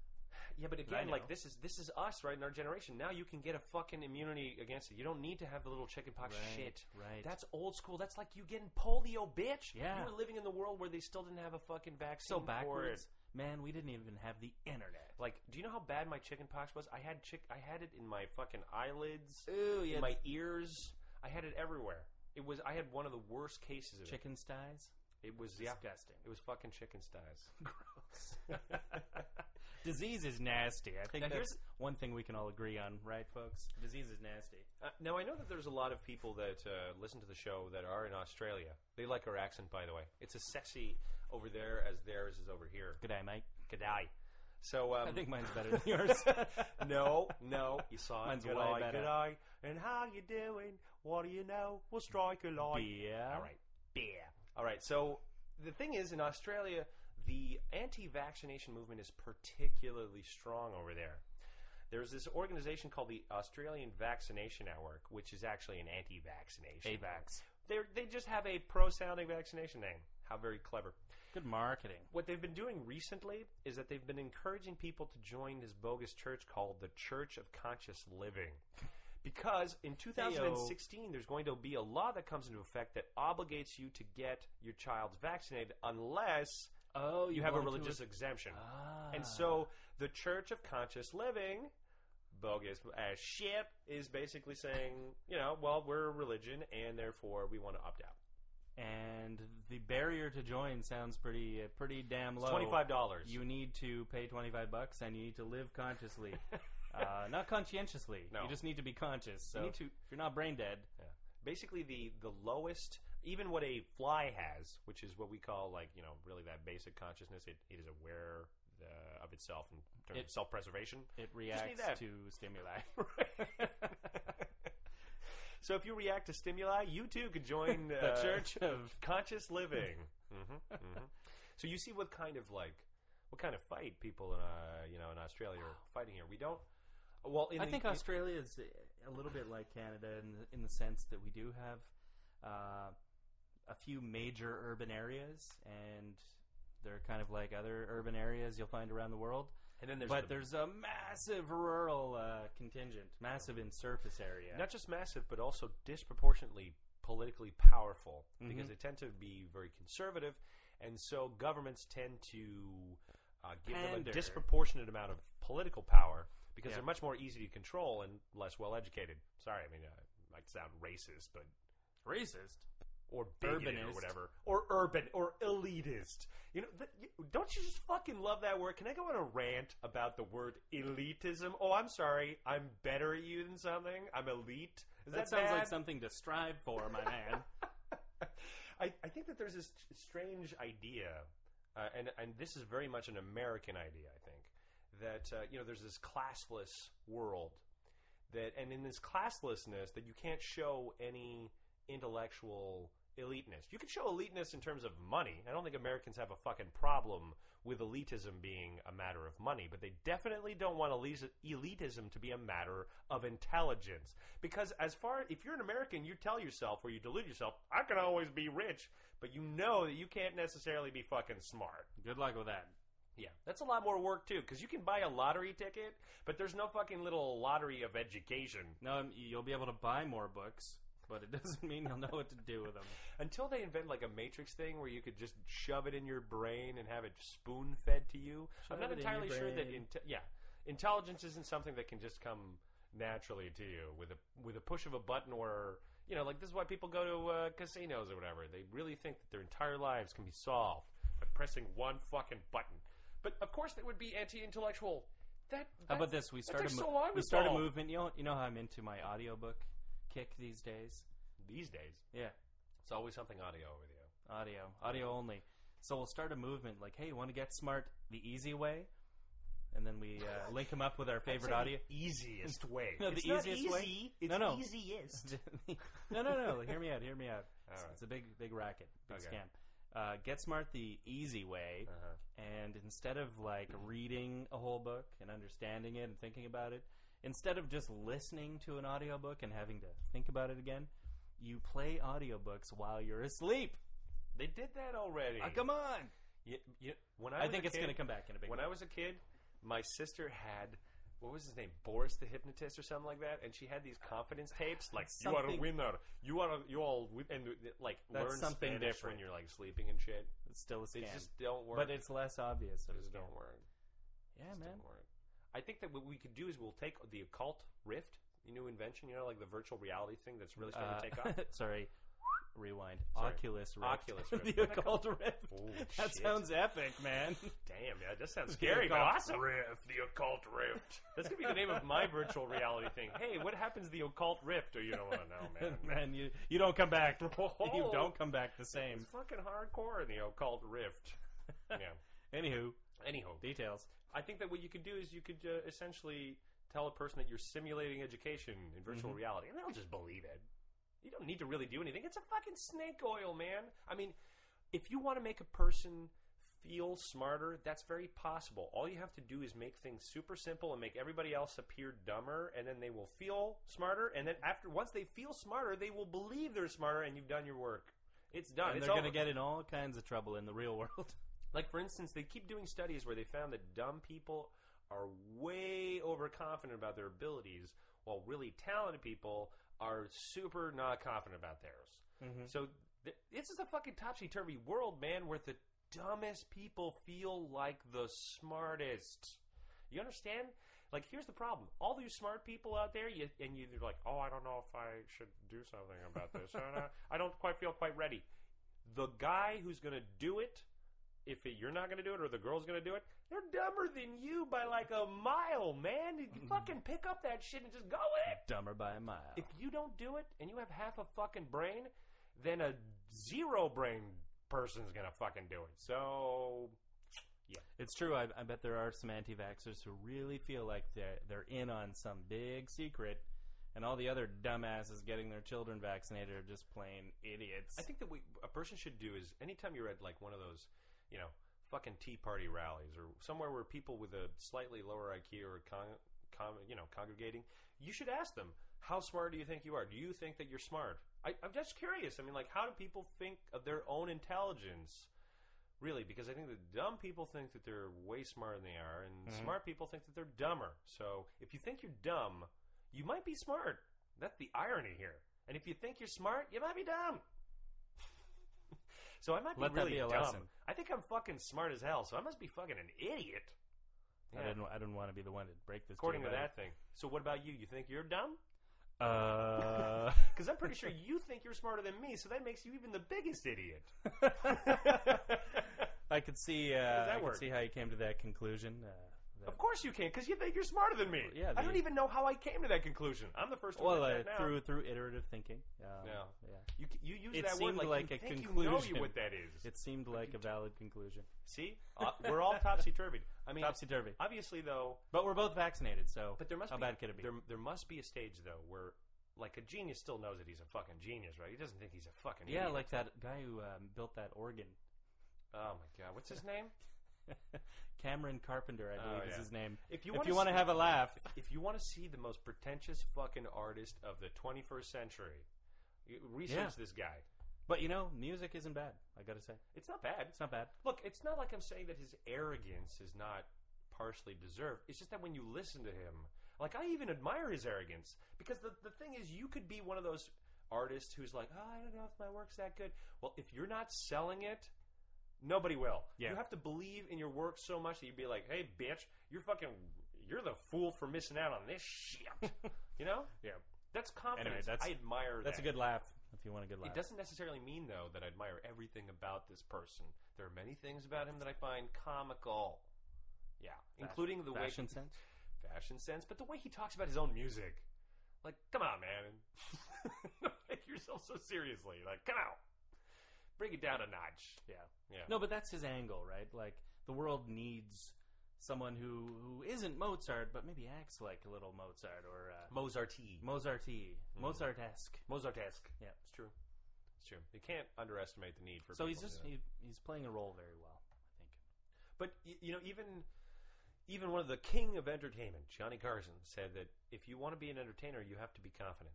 Yeah, but I again, know. like this is this is us, right? In our generation, now you can get a fucking immunity against it. You don't need to have the little chickenpox Right, shit. right. That's old school. That's like you getting polio, bitch. Yeah. You were living in the world where they still didn't have a fucking vaccine so for backwards. it. Man, we didn't even have the internet. Like, do you know how bad my chickenpox was? I had chick. I had it in my fucking eyelids, Ooh, in my ears. I had it everywhere. It was. I had one of the worst cases of chicken styes. it. Was yeah. Disgusting. It was fucking chicken styes. [LAUGHS] Gross. [LAUGHS] Disease is nasty. I think that's one thing we can all agree on, right, folks? Disease is nasty. Uh, now I know that there's a lot of people that uh, listen to the show that are in Australia. They like our accent, by the way. It's as sexy over there as theirs is over here. Good day, mate. G'day. So um, I think mine's better than [LAUGHS] yours. no, no, you saw it. Mine's way better. G'day. And how you doing? What do you know? We'll strike a light. Beer. All right, beer. All right. So the thing is, in Australia, the anti-vaccination movement is particularly strong over there. There's this organization called the Australian Vaccination Network, which is actually an anti-vaccination. AVAX. They they just have a pro-sounding vaccination name. How very clever. Good marketing. What they've been doing recently is that they've been encouraging people to join this bogus church called the Church of Conscious Living. Because in 2016, there's going to be a law that comes into effect that obligates you to get your child vaccinated unless Oh, you have a to religious exemption. Ah. And so the Church of Conscious Living, bogus as shit, is basically saying, you know, well, we're a religion and therefore we want to opt out. and the barrier to join sounds pretty uh, pretty damn low. It's $25. You need to pay twenty five bucks, and you need to live consciously, [LAUGHS] uh, not conscientiously. No. You just need to be conscious. So need to- if you're not brain dead, Yeah. Basically, the the lowest, even what a fly has, which is what we call like you know really that basic consciousness. It, it is aware uh, of itself in terms It- of self preservation. it need reacts that. to stimuli. [LAUGHS] so if you react to stimuli, you too could join [LAUGHS] The uh, Church of- [LAUGHS] Conscious Living. hmm hmm So you see what kind of like what kind of fight people in uh, you know in Australia are fighting here. We don't. Well, in I the- think in- Australia is a little bit like Canada in the, in the sense that we do have uh, a few major urban areas, and they're kind of like other urban areas you'll find around the world. and then there's but the- there's a massive rural uh, contingent, massive in surface area. not just massive, but also disproportionately politically powerful because Mhm. they tend to be very conservative, and so governments tend to uh, give them a disproportionate amount of political power because Yeah. they're much more easy to control and less well educated. Sorry, I mean, uh, it might sound racist, but racist. or bigoted or whatever, or urban or elitist. You know, th- you- don't you just fucking love that word? Can I go on a rant about the word elitism? Oh, I'm sorry, I'm better at you than something. I'm elite. Is That, that, sounds like something to strive for, my man. [LAUGHS] [LAUGHS] I, I think that there's this strange idea, uh, and and this is very much an American idea. I think that uh, you know there's this classless world that, and in this classlessness, that you can't show any intellectual eliteness. You can show eliteness in terms of money. I don't think Americans have a fucking problem with elitism being a matter of money, but they definitely don't want elitism to be a matter of intelligence. Because as far if you're an American, you tell yourself or you delude yourself, I can always be rich, but you know that you can't necessarily be fucking smart. Good luck with that. Yeah, that's a lot more work too, because you can buy a lottery ticket, but there's no fucking little lottery of education No, um, you'll be able to buy more books, but it [LAUGHS] doesn't mean you'll know what to do with them. until they invent like a matrix thing where you could just shove it in your brain and have it spoon fed to you. I'm not it in your entirely sure that inte- yeah, intelligence isn't something that can just come naturally to you with a with a push of a button or you know like this is why people go to uh, casinos or whatever. They really think that their entire lives can be solved by pressing one fucking button. But of course, that would be anti-intellectual. That, How about this? We that start a takes mo- so we to start a movement. You know, you know how I'm into my audiobook kick these days. these days. Yeah, It's always something audio with you. audio, audio only. So we'll start a movement like, hey, you want to get smart the easy way? And then we uh, [LAUGHS] link them up with our favorite audio. easiest way. [LAUGHS] No, the It's not easiest way? It's No, no. easiest. [LAUGHS] no, no, no. Hear me out. Hear me out. All It's, right. it's a big, big racket, big Okay. scam. Uh, get smart the easy way, Uh-huh. and instead of like reading a whole book and understanding it and thinking about it, instead of just listening to an audiobook and having to think about it again, you play audiobooks while you're asleep. They did that already. Ah, come on! You, you, when I, I, think it's going to come back in a big When way. I was a kid, my sister had what was his name, Boris the hypnotist or something like that, and she had these confidence tapes like you are a Something- winner, you are a, you all win-" and like That's learn something Spanish different. when you're like sleeping and shit. It's still a They scam, just don't work. but it's less obvious. They of a just don't work. Yeah, Just man. don't work. I think that what we could do is we'll take the occult rift, the new invention, you know, like the virtual reality thing that's really starting Uh, to take off. [LAUGHS] sorry, rewind. Sorry. Oculus Rift. Oculus Rift. [LAUGHS] the occult rift. Oh, that shit. sounds epic, man. Damn, yeah, that sounds scary, but awesome. Rift, the occult rift. [LAUGHS] That's gonna be the name of my virtual reality thing. Hey, what happens to the occult rift? Or you don't want to know, man. [LAUGHS] man, you you don't come back. you Oh. don't come back the same. It's fucking hardcore in the occult rift. Yeah. Anywho, Anyhow, details. I think that what you could do is you could uh, essentially tell a person that you're simulating education in virtual Mm-hmm. reality, and they'll just believe it. You don't need to really do anything. It's a fucking snake oil, man. I mean, if you want to make a person feel smarter, that's very possible. All you have to do is make things super simple and make everybody else appear dumber, and then they will feel smarter. And then after, once they feel smarter, they will believe they're smarter, and you've done your work. It's done. And it's they're going to get in all kinds of trouble in the real world. [LAUGHS] Like, for instance, they keep doing studies where they found that dumb people are way overconfident about their abilities, while really talented people are super not confident about theirs. Mhm. So, th- this is a fucking topsy turvy world, man, where the dumbest people feel like the smartest. You understand? Like, here's the problem: all these smart people out there, you, and you're like, "Oh, I don't know if I should do something about this. [LAUGHS] I don't- I don't quite feel quite ready." The guy who's going to do it if it, you're not going to do it or the girl's going to do it, they're dumber than you by like a mile, man. You mm. fucking pick up that shit and just go with it. Dumber by a mile. If you don't do it and you have half a fucking brain, then a zero brain person's going to fucking do it. So, yeah, It's true. I, I bet there are some anti-vaxxers who really feel like they're they're in on some big secret, and all the other dumbasses getting their children vaccinated are just plain idiots. I think that we, a person should do is anytime you're at like one of those, you know, fucking Tea Party rallies or somewhere where people with a slightly lower IQ are con, con, you know, congregating, you should ask them, how smart do you think you are? Do you think that you're smart? I, I'm just curious. I mean, like, how do people think of their own intelligence? Really, because I think that dumb people think that they're way smarter than they are, and Mhm. smart people think that they're dumber. So if you think you're dumb, you might be smart. That's the irony here. And if you think you're smart, you might be dumb. So I might be Let that really be a dumb. lesson. I think I'm fucking smart as hell, so I must be fucking an idiot. I Yeah, didn't. I didn't want to be the one to break this. according to that thing. So what about you? You think you're dumb? Uh, [LAUGHS] Because I'm pretty sure you think you're smarter than me, so that makes you even the biggest idiot. [LAUGHS] I could see. Uh, that I could work? see how you came to that conclusion. Uh, that- Of course you can, because you think you're smarter than me. Yeah, I don't even know how I came to that conclusion. I'm the first one well, to uh, admit that now. through through iterative thinking. Um, Yeah. yeah. You, you use It that word seemed like, like you a think you know you what that is. It seemed like a valid conclusion. See, [LAUGHS] uh, we're all topsy turvy. I mean, Topsy turvy. obviously though, But we're both vaccinated, so but there must how be bad could it be? There, there must be a stage though where, like, a genius still knows that he's a fucking genius, right? He doesn't think he's a fucking genius. yeah, idiot. like that guy who um, built that organ. oh my god, what's his name? [LAUGHS] [LAUGHS] Cameron Carpenter, I Oh, believe yeah. is his name. If you want you want to have a laugh, if you want to see the most pretentious fucking artist of the 21st century, you research Yeah. this guy. but you know, music isn't bad. I gotta say, It's not bad. it's not bad. Look, it's not like I'm saying that his arrogance is not partially deserved. It's just that when you listen to him, like I even admire his arrogance because the the thing is, you could be one of those artists who's like, oh, I don't know if my work's that good. Well, if you're not selling it, nobody will. Yeah. You have to believe in your work so much that you'd be like, hey, bitch, you're fucking, you're the fool for missing out on this shit. [LAUGHS] you know? Yeah. That's confidence. that's- I admire That's a good laugh. If you want a good laugh, It doesn't necessarily mean, though, that I admire everything about this person. There are many things about him that I find comical. Yeah, including the fashion way sense. fashion sense, but the way he talks about his own music. Like, come on, man! [LAUGHS] Don't take yourself so seriously. Like, come on, bring it down a notch. Yeah. Yeah. No, but that's his angle, right? Like the world needs someone who who isn't Mozart, but maybe acts like a little Mozart or uh, Mozarty, Mozarty, Mhm. Mozart-esque. Mozartesque. Yeah. It's true. It's true. You can't underestimate the need for. So he's just he, he's playing a role very well, I think. But you know, even even one of the king of entertainment, Johnny Carson, said that if you want to be an entertainer, you have to be confident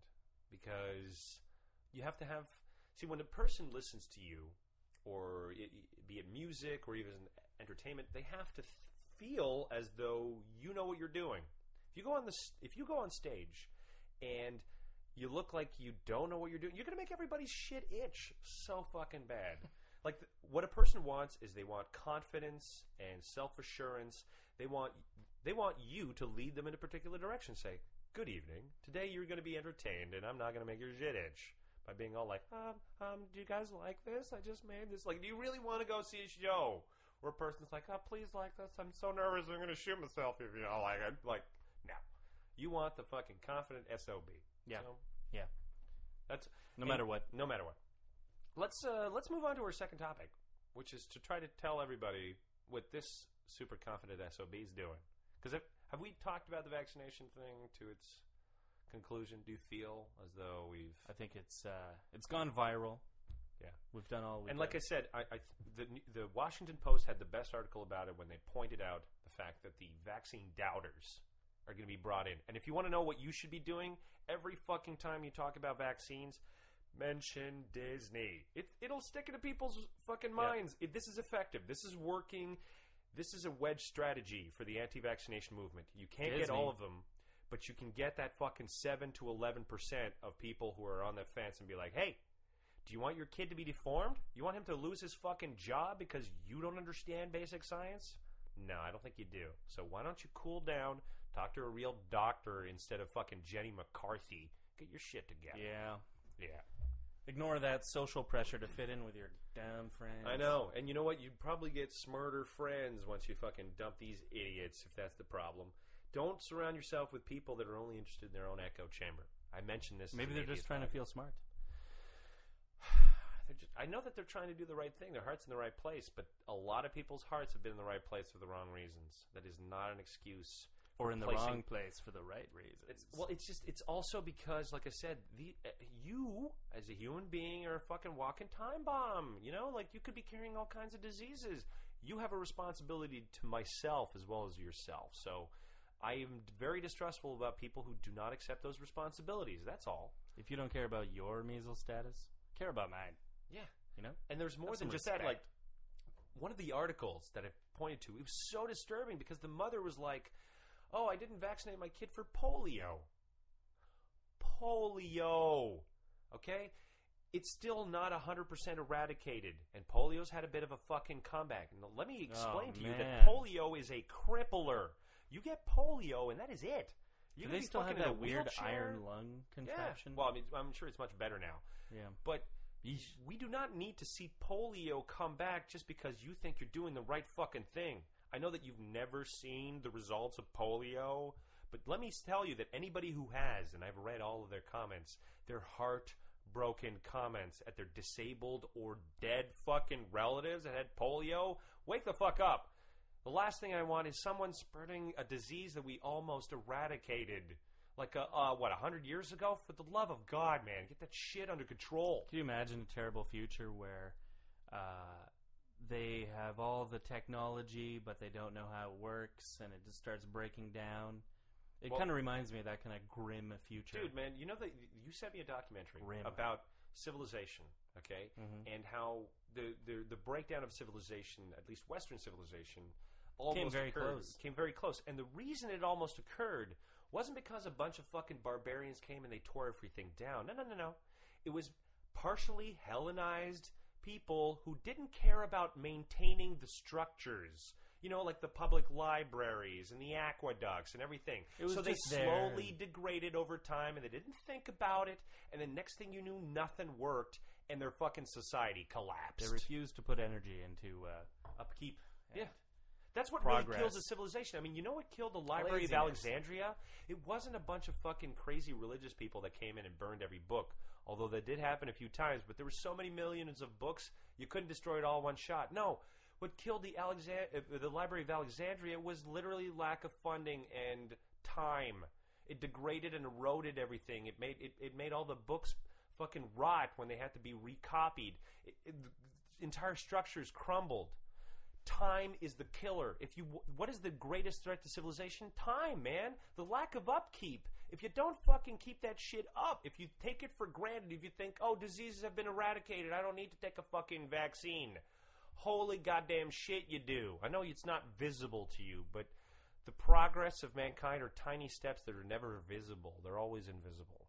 because you have to have. See, when a person listens to you, or it, be it music or even entertainment, they have to feel as though you know what you're doing. If you go on the s- if you go on stage and you look like you don't know what you're doing, you're going to make everybody's shit itch so fucking bad. [LAUGHS] like th- what a person wants is they want confidence and self-assurance. They want they want you to lead them in a particular direction. Say, "Good evening. Today you're going to be entertained and I'm not going to make your shit itch." By being all like, um, um, do you guys like this? I just made this. Like, do you really want to go see a show where a person's like, oh, please like this? I'm so nervous. I'm going to shoot myself if you don't like it. Like, no. You want the fucking confident SOB. Yeah. So, Yeah. That's No matter what. No matter what. Let's uh, let's move on to our second topic, which is to try to tell everybody what this super confident SOB is doing. Because have, have we talked about the vaccination thing to its conclusion? Do you feel as though we've I think it's uh, it's gone viral. Yeah. we've done all. We and like I said, I, I, the the Washington Post had the best article about it when they pointed out the fact that the vaccine doubters are going to be brought in. And if you want to know what you should be doing every fucking time you talk about vaccines, mention Disney. It it'll stick into people's fucking minds. It, this is effective. This is working. This is a wedge strategy for the anti-vaccination movement. You can't get Disney. all of them, but you can get that fucking seven to eleven percent of people who are on the fence and be like, "Hey, do you want your kid to be deformed? You want him to lose his fucking job because you don't understand basic science? No, I don't think you do. So why don't you cool down, talk to a real doctor instead of fucking Jenny McCarthy? Get your shit together. yeah, Yeah. ignore that social pressure to fit in with your dumb friends. I know. And you know what? You'd probably get smarter friends once you fucking dump these idiots if that's the problem. Don't surround yourself with people that are only interested in their own echo chamber. I mentioned this. Maybe they're just trying to feel smart. [SIGHS] Just, I know that they're trying to do the right thing. Their heart's in the right place, but a lot of people's hearts have been in the right place for the wrong reasons. That is not an excuse. Or in the Placing- wrong place for the right reasons. It's well, it's just it's also because, like I said, the uh, you as a human being are a fucking walking time bomb. You know, like you could be carrying all kinds of diseases. You have a responsibility to myself as well as yourself. So. I am very distrustful about people who do not accept those responsibilities. That's all. if you don't care about your measles status, care about mine. Yeah. You know. And there's more Have than just that. Like one of the articles that I pointed to, it was so disturbing because the mother was like, "Oh, I didn't vaccinate my kid for polio." Polio, okay? It's still not 100% eradicated, and polio's had a bit of a fucking comeback. And let me explain Oh, to you that polio is a crippler. You get polio, and that is it. You're Do they still have in a that weird iron lung Yeah. contraption? Well, I mean, I'm sure it's much better now. yeah. But we do not need to see polio come back just because you think you're doing the right fucking thing. I know that you've never seen the results of polio, but let me tell you that anybody who has, and I've read all of their comments, their heartbroken comments at their disabled or dead fucking relatives that had polio, wake the fuck up. The last thing I want is someone spreading a disease that we almost eradicated. Like, a, uh, what, a hundred years ago? For the love of God, man, get that shit under control. Can you imagine a terrible future where uh, they have all the technology, but they don't know how it works, and it just starts breaking down? It Well- kind of reminds me of that kind of grim future. Dude, man, you know that you sent me a documentary Grim. about civilization, okay, Mhm. and how the, the the breakdown of civilization, at least Western civilization, almost very occurred, close. Came very close, and the reason it almost occurred wasn't because a bunch of fucking barbarians came and they tore everything down. No, no, no, no. It was partially Hellenized people who didn't care about maintaining the structures. You know, like the public libraries and the aqueducts and everything. It was so they just there. slowly degraded over time and they didn't think about it and then next thing you knew nothing worked and their fucking society collapsed They refused to put energy into uh, upkeep. and- Yeah. That's what really progress. kills a civilization i mean you know what killed the library of alexandria it wasn't a bunch of fucking crazy religious people that came in and burned every book although that did happen a few times but there were so many millions of books you couldn't destroy it all one shot no what killed the Alexand- uh, the library of alexandria was literally lack of funding and time it degraded and eroded everything. It made it, it made all the books fucking rot when they had to be recopied. It, it, entire structures crumbled. Time is the killer. If you what is the greatest threat to civilization? Time, man. The lack of upkeep. If you don't fucking keep that shit up, if you take it for granted, if you think, "Oh, diseases have been eradicated, I don't need to take a fucking vaccine." holy goddamn shit you do. I know it's not visible to you, but the progress of mankind are tiny steps that are never visible. They're always invisible.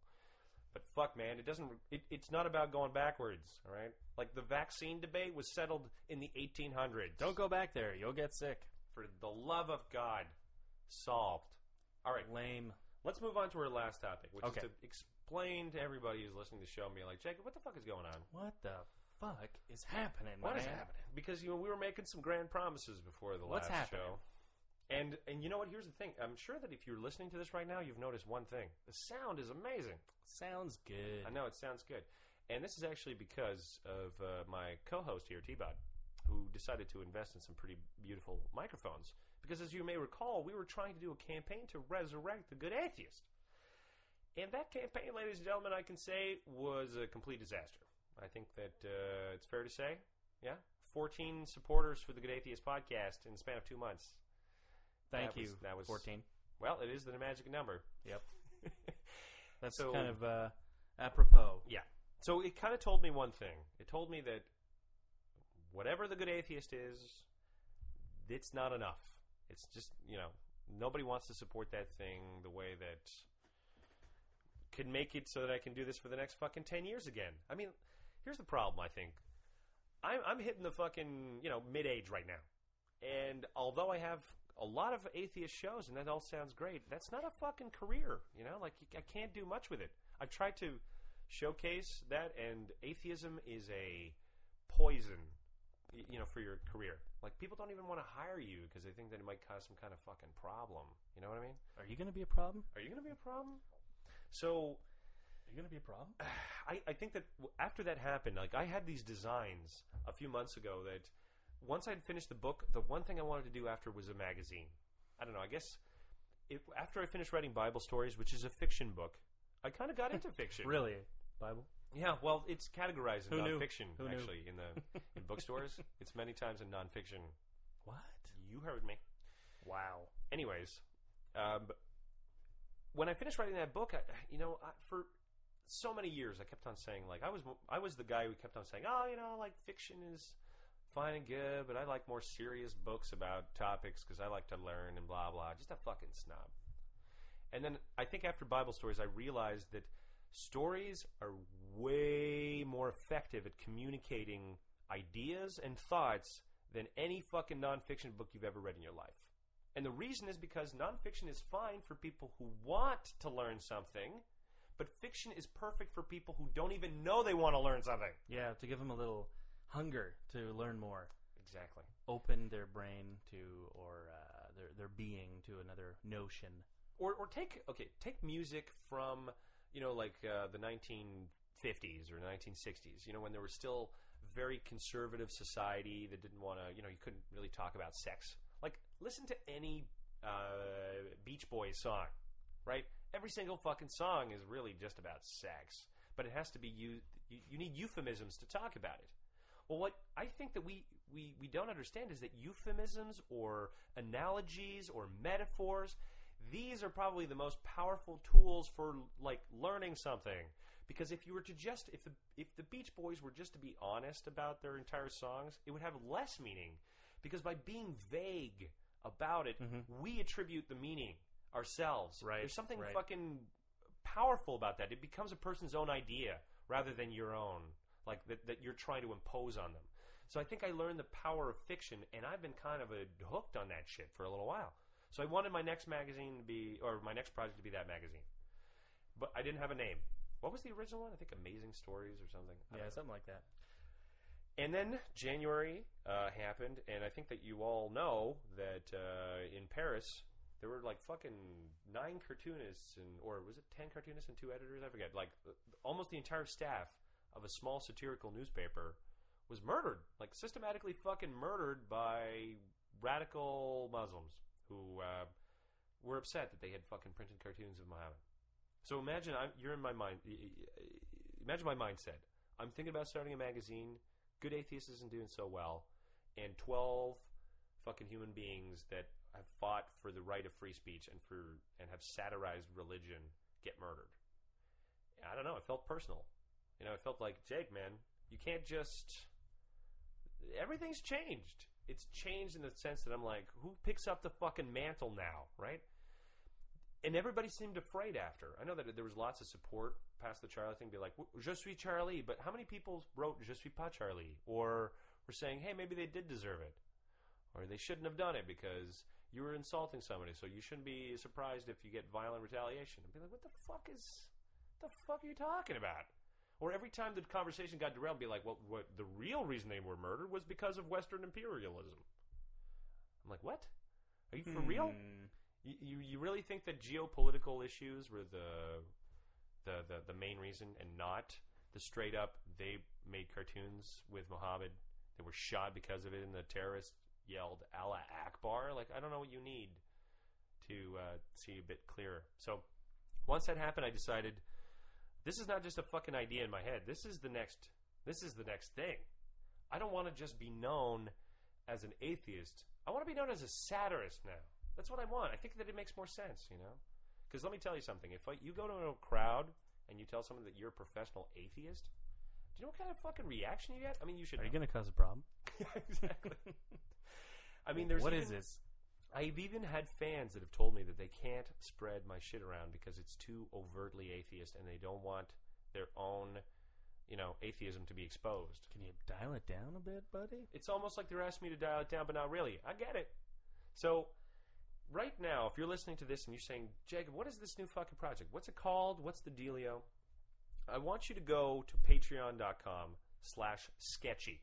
But fuck, man, it doesn't. It, it's not about going backwards. All right, like the vaccine debate was settled in the 1800s. Don't go back there. You'll get sick. for the love of God, solved. All right, Lame. let's move on to our last topic, which Okay. is to explain to everybody who's listening to the show, and be like, Jacob, what the fuck is going on? What the fuck is happening? What is man? happening? Because you know we were making some grand promises before the What's last happening? show. And and you know what? Here's the thing. I'm sure that if you're listening to this right now, you've noticed one thing. The sound is amazing. Sounds good. I know it sounds good. And this is actually because of uh, my co-host here, T-Bot, who decided to invest in some pretty beautiful microphones. Because as you may recall, we were trying to do a campaign to resurrect the good atheist. And that campaign, ladies and gentlemen, I can say was a complete disaster. I think that uh, it's fair to say. Yeah? 14 supporters for the Good Atheist podcast in the span of two months. Thank That you. was- that was- 14. Well, it is the magic number. Yep. [LAUGHS] That's So- kind of uh, apropos. Yeah. So it kind of told me one thing. It told me that whatever the good atheist is, it's not enough. It's just, you know, nobody wants to support that thing the way that could make it so that I can do this for the next fucking 10 years again. I mean, here's the problem, I think. I'm, I'm hitting the fucking, you know, mid age right now. And although I have a lot of atheist shows and that all sounds great, that's not a fucking career, you know? Like, I can't do much with it. I've tried to showcase that, and atheism is a poison, you know, for your career. Like, people don't even want to hire you because they think that it might cause some kind of fucking problem. You know what I mean? Are you going to be a problem? Are you going to be a problem? So, Are you going to be a problem? [SIGHS] I, I think that after that happened, like I had these designs a few months ago that once I'd finished the book, the one thing I wanted to do after was a magazine. I don't know. I guess it, after I finished writing Bible stories, which is a fiction book, I kind of got into [LAUGHS] fiction. Really? Bible? Yeah. Well, it's categorized in Who knew? nonfiction Who knew? actually in the in bookstores. [LAUGHS] It's many times in nonfiction. What? You heard me. Wow. anyways, um, when I finished writing that book, I, you know, I, for so many years, I kept on saying like I was I was the guy who kept on saying, oh, you know, like fiction is fine and good, but I like more serious books about topics because I like to learn and blah blah. Just a fucking snob. And then I think after Bible stories, I realized that stories are way more effective at communicating ideas and thoughts than any fucking nonfiction book you've ever read in your life. And the reason is because nonfiction is fine for people who want to learn something, but fiction is perfect for people who don't even know they want to learn something. Yeah, to give them a little hunger to learn more. Exactly. Open their brain to, or uh, their, their being to another notion. Or, or take okay, take music from you know like uh, the 1950s or 1960s. You know when there was still very conservative society that didn't want to. You know you couldn't really talk about sex. Like listen to any uh, Beach Boys song, right? Every single fucking song is really just about sex, but it has to be you. You, you need euphemisms to talk about it. Well, what I think that we, we, we don't understand is that euphemisms or analogies or metaphors, these are probably the most powerful tools for like learning something. Because if you were to just if the if the Beach Boys were just to be honest about their entire songs, it would have less meaning. Because by being vague about it, Mhm. we attribute the meaning ourselves. Right, There's something right. fucking powerful about that. It becomes a person's own idea rather than your own, like that, that you're trying to impose on them. So I think I learned the power of fiction, and I've been kind of a, hooked on that shit for a little while. So I wanted my next magazine to be, or my next project to be that magazine, but I didn't have a name. What was the original one? I think Amazing Stories or something. I Yeah, something like that. And then January uh, happened, and I think that you all know that uh, in Paris there were like fucking nine cartoonists, and or was it ten cartoonists and two editors? I forget. Like almost the entire staff of a small satirical newspaper was murdered, like systematically fucking murdered by radical Muslims who uh, were upset that they had fucking printed cartoons of Muhammad. So imagine I'm, you're in my mind. Imagine my mindset. I'm thinking about starting a magazine. Good Atheist isn't doing so well, and 12 fucking human beings that have fought for the right of free speech and for and have satirized religion get murdered. I don't know. It felt personal. You know, it felt like Jake, man. You can't just everything's changed. It's changed in the sense that I'm like, who picks up the fucking mantle now, right? And everybody seemed afraid after. I know that there was lots of support past the Charlie thing, be like, "Je suis Charlie," but how many people wrote "Je suis pas Charlie" or were saying, "Hey, maybe they did deserve it," or they shouldn't have done it because you were insulting somebody, so you shouldn't be surprised if you get violent retaliation. And be like, "What the fuck is? What the fuck are you talking about?" Or every time the conversation got derailed, be like, "Well, what the real reason they were murdered was because of Western imperialism." I'm like, "What? Are you for real?" Hmm. You, you you really think that geopolitical issues were the, the the the main reason, and not the straight up they made cartoons with Muhammad that were shot because of it, and the terrorists yelled Allah Akbar? Like I don't know what you need to uh, see a bit clearer. So once that happened, I decided this is not just a fucking idea in my head. This is the next. This is the next thing. I don't want to just be known as an atheist. I want to be known as a satirist now. That's what I want. I think that it makes more sense, you know. Because let me tell you something. If you go to a crowd and you tell someone that you're a professional atheist, do you know what kind of fucking reaction you get? I mean, you should. Are you going to cause a problem? [LAUGHS] exactly. [LAUGHS] I mean, there's What even, is this? I've even had fans that have told me that they can't spread my shit around because it's too overtly atheist and they don't want their own, you know, atheism to be exposed. Can you dial it down a bit, buddy? It's almost like they're asking me to dial it down, but not really. I get it. So, right now, if you're listening to this and you're saying, Jacob, what is this new fucking project? What's it called? What's the dealio? I want you to go to patreon.com slash sketchy.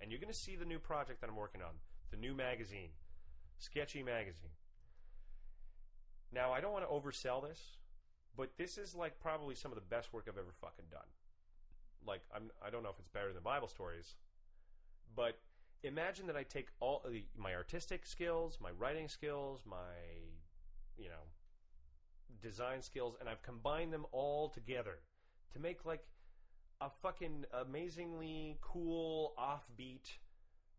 And you're going to see the new project that I'm working on, the new magazine, Sketchy Magazine. Now, I don't want to oversell this, but this is like probably some of the best work I've ever fucking done. Like, I'm, I don't know if it's better than Bible stories, but imagine that I take all the, my artistic skills, my writing skills, my, you know, design skills, and I've combined them all together to make like a fucking amazingly cool offbeat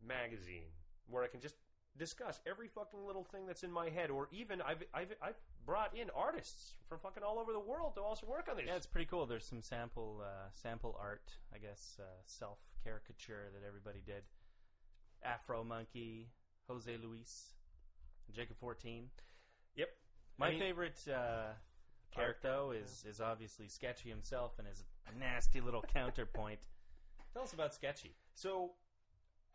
magazine where I can just discuss every fucking little thing that's in my head, or even I've I've I've brought in artists from fucking all over the world to also work on this. Yeah, it's pretty cool. There's some sample uh, sample art, I guess, uh, self caricature that everybody did. Afro Monkey, Jose Luis, Jacob 14. Yep. My I mean- favorite uh, character though is is obviously Sketchy himself and his nasty little [LAUGHS] counterpoint. Tell us about Sketchy. So,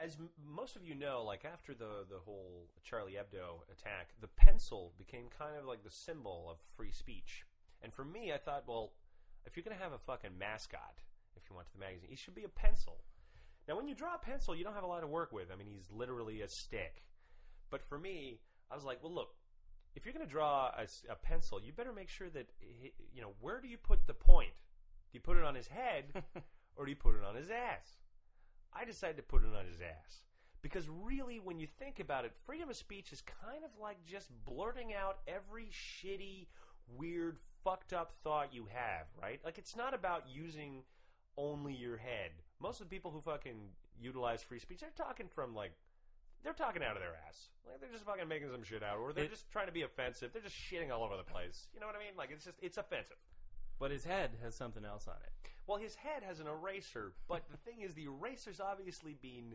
as m- most of you know, like after the the whole Charlie Hebdo attack, the pencil became kind of like the symbol of free speech. And for me, I thought, well, if you're going to have a fucking mascot, if you want to the magazine, it should be a pencil. Now, when you draw a pencil, you don't have a lot to work with. I mean, he's literally a stick. But for me, I was like, well, look, if you're going to draw a pencil, you better make sure that you know where do you put the point? Do you put it on his head, [LAUGHS] or do you put it on his ass? I decided to put it on his ass. Because really, when you think about it, freedom of speech is kind of like just blurting out every shitty, weird, fucked up thought you have, right? Like, it's not about using only your head. Most of the people who fucking utilize free speech, they're talking from, like, they're talking out of their ass. Like, they're just fucking making some shit out, or they're It- just trying to be offensive. They're just shitting all over the place. You know what I mean? Like, it's just, it's offensive. But his head has something else on it. Well, his head has an eraser, but the thing is, the eraser's obviously been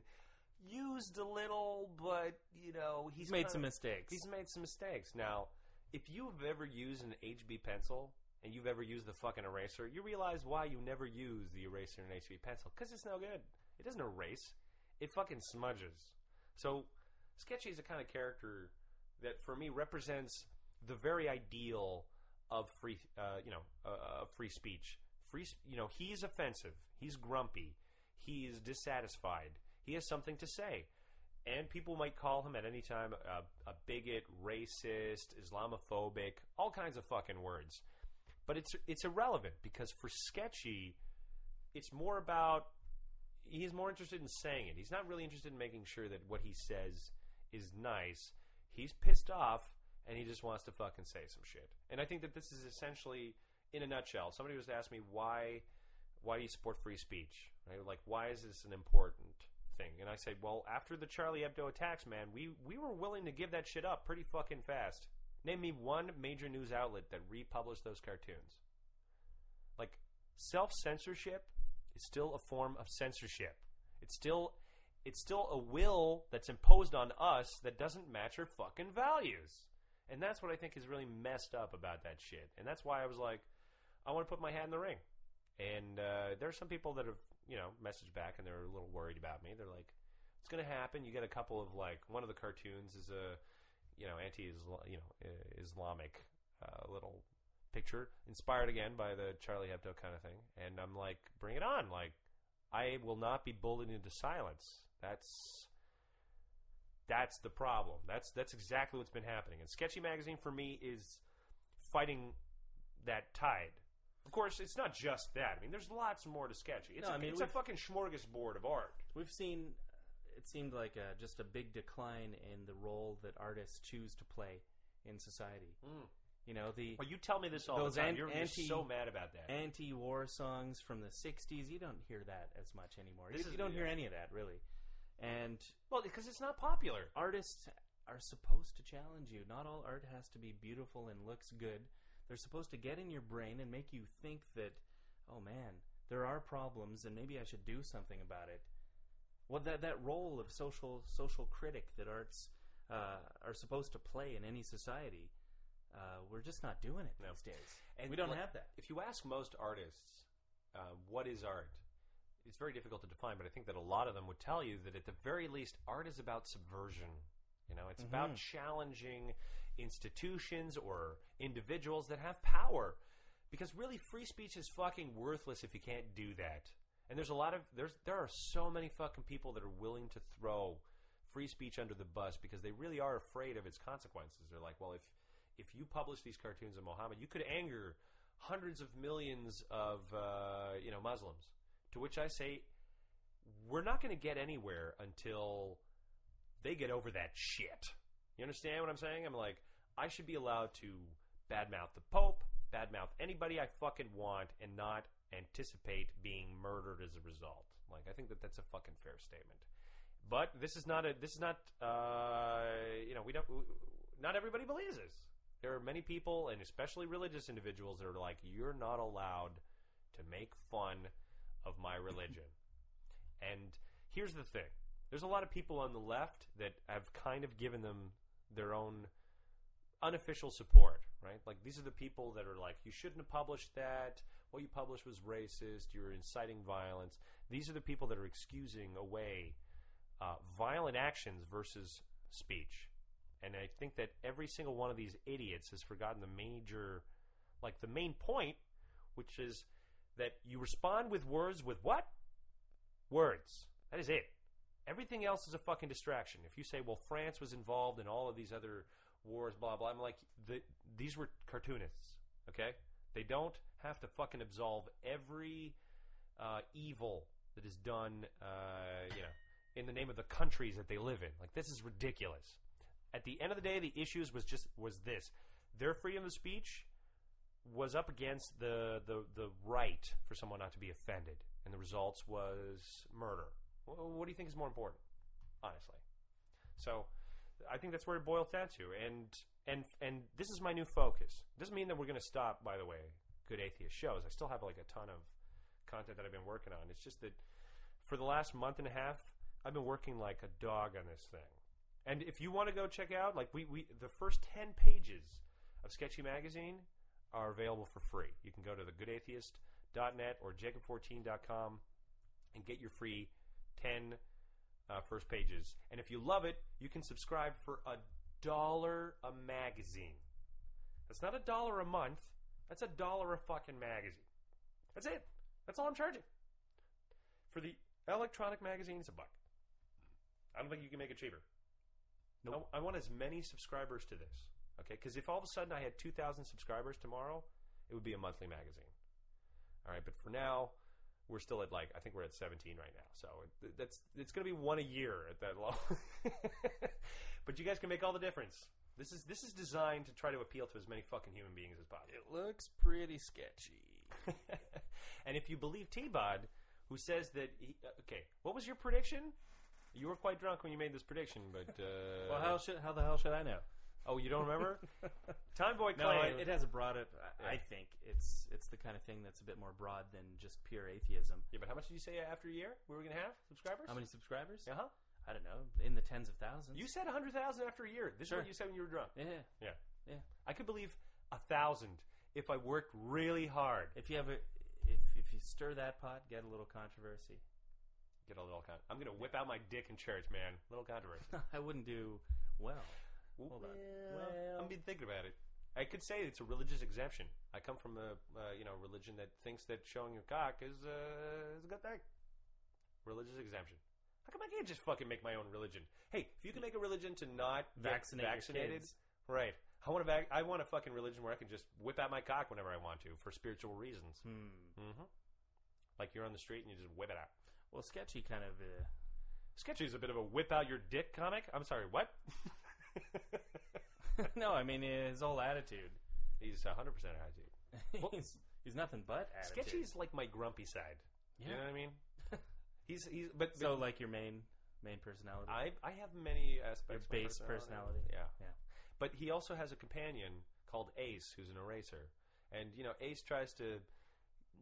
used a little, but you know he's He's made kind some mistakes. He's made some mistakes. Now, if you've ever used an HB pencil and you've ever used the fucking eraser, you realize why you never use the eraser in an HB pencil because it's no good. It doesn't erase. It fucking smudges. So, Sketchy is a kind of character that, for me, represents the very ideal of free, uh, you know, uh, free speech. Free, you know, he's offensive. He's grumpy. He is dissatisfied. He has something to say, and people might call him at any time a, a bigot, racist, Islamophobic, all kinds of fucking words. But it's it's irrelevant because for Sketchy, it's more about he's more interested in saying it. He's not really interested in making sure that what he says is nice. He's pissed off and he just wants to fucking say some shit. And I think that this is essentially in a nutshell. Somebody was asking me why why do you support free speech? Right? Like why is this an important thing? And I said, well, after the Charlie Hebdo attacks, man, we we were willing to give that shit up pretty fucking fast. Name me one major news outlet that republished those cartoons. Like self censorship is still a form of censorship. It's still it's still a will that's imposed on us that doesn't match our fucking values. And that's what I think is really messed up about that shit. And that's why I was like, I want to put my hat in the ring. And uh, there are some people that have, you know, messaged back and they're a little worried about me. They're like, it's going to happen. You get a couple of like, one of the cartoons is a, you know, anti, you know, Islamic uh, little picture, inspired again by the Charlie Hebdo kind of thing. And I'm like, bring it on. Like, I will not be bullied into silence. That's that's the problem. That's that's exactly what's been happening. And Sketchy Magazine for me is fighting that tide. Of course, it's not just that. I mean, there's lots more to Sketchy. It's, No, a, I mean, it's a we've- fucking smorgasbord of art. We've seen. It seemed like a, just a big decline in the role that artists choose to play in society. Hmm. You know the Well, you tell me this all Those the time. an- you're, you're anti- so mad about that. anti-war songs from the '60s. You don't hear that as much anymore. This you, is- you don't hear uh, any of that really. And well, because it's not popular. artists are supposed to challenge you. Not all art has to be beautiful and looks good. They're supposed to get in your brain and make you think that, oh man, there are problems and maybe I should do something about it. Well, that that role of social social critic that arts uh, are supposed to play in any society, uh, we're just not doing it No. these days. And we don't like, have that. If you ask most artists, uh, what is art? It's very difficult to define, but I think that a lot of them would tell you that at the very least, art is about subversion. You know, it's about Mhm. challenging institutions or individuals that have power. Because really, free speech is fucking worthless if you can't do that. And there's a lot of there's there are so many fucking people that are willing to throw free speech under the bus because they really are afraid of its consequences. They're like, well, if if you publish these cartoons of Muhammad, you could anger hundreds of millions of uh, you know Muslims. To which I say, we're not going to get anywhere until they get over that shit. You understand what I'm saying? I'm like, I should be allowed to badmouth the Pope, badmouth anybody I fucking want, and not anticipate being murdered as a result. Like, I think that that's a fucking fair statement. But this is not a. This is not. Uh, you know, we don't. Not everybody believes this. There are many people, and especially religious individuals, that are like, "You're not allowed to make fun of my religion." and here's the thing: there's a lot of people on the left that have kind of given them their own unofficial support, right? Like these are the people that are like, "You shouldn't have published that. What you published was racist. You're inciting violence." These are the people that are excusing away uh, violent actions versus speech. And I think that every single one of these idiots has forgotten the major, like the main point, which is that you respond with words with what? Words. That is it. Everything else is a fucking distraction. If you say, well, France was involved in all of these other wars, blah, blah, I'm like, the, these were cartoonists, okay? They don't have to fucking absolve every uh, evil that is done, uh, you know, in the name of the countries that they live in. Like, this is ridiculous. At the end of the day, the issues was just was this: their freedom of speech was up against the the the right for someone not to be offended, and the results was murder. Wh- What do you think is more important, honestly? So, I think that's where it boils down to, and and and this is my new focus. Doesn't mean that we're going to stop. By the way, good atheist shows. I still have like a ton of content that I've been working on. It's just that for the last month and a half, I've been working like a dog on this thing. And if you want to go check out, like we, we the first ten pages of Sketchy Magazine are available for free. You can go to thegoodatheist.net or jacob14.com and get your free 10 uh, first pages. And if you love it, you can subscribe for a dollar a magazine. That's not a dollar a month. That's a dollar a fucking magazine. That's it. That's all I'm charging. For the electronic magazine, it's a buck. I don't think you can make it cheaper. No, I want as many subscribers to this. Okay, because if all of a sudden I had 2,000 subscribers tomorrow, it would be a monthly magazine. All right, but for now, we're still at like I think we're at 17 right now. So it, that's it's going to be one a year at that level. [LAUGHS] but you guys can make all the difference. This is this is designed to try to appeal to as many fucking human beings as possible. It looks pretty sketchy. [LAUGHS] and if you believe T-Bod, who says that he, uh, okay, what was your prediction? You were quite drunk when you made this prediction, but uh, Well, how should how the hell should I know? Oh, you don't remember? [LAUGHS] Time Boy No, claimed it, it has a broad. I, I think it's it's the kind of thing that's a bit more broad than just pure atheism. Yeah, but how much did you say after a year we were going to have subscribers? How many subscribers? Uh huh. I don't know, in the tens of thousands. You said hundred thousand after a year. This Sure. is what you said when you were drunk. yeah. Yeah. Yeah. I could believe a thousand if I worked really hard. If you have a, if if you stir that pot, get a little controversy. Get a little. Con- I'm going to whip out my dick in church, man. Little controversy. [LAUGHS] I wouldn't do well. Hold on. Well, I've been thinking about it. I could say it's a religious exemption. I come from a uh, you know religion that thinks that showing your cock is uh, is a good thing. Religious exemption. How come I can't just fucking make my own religion? Hey, if you can make a religion to not get Vaccinate your vaccinated, kids. right? I want to. Vac- I want a fucking religion where I can just whip out my cock whenever I want to for spiritual reasons. Hmm. Mm-hmm. Like you're on the street and you just whip it out. Well, sketchy kind of. Uh, Sketchy is a bit of a whip out your dick comic. I'm sorry, what? [LAUGHS] [LAUGHS] no, I mean his whole attitude. He's 100% attitude. [LAUGHS] he's he's nothing but attitude. Sketchy's like my grumpy side. Yeah. You know what I mean? [LAUGHS] he's he's but, so like your main main personality. I I have many aspects. Your base personality. Yeah. Yeah. But he also has a companion called Ace, who's an eraser, and you know Ace tries to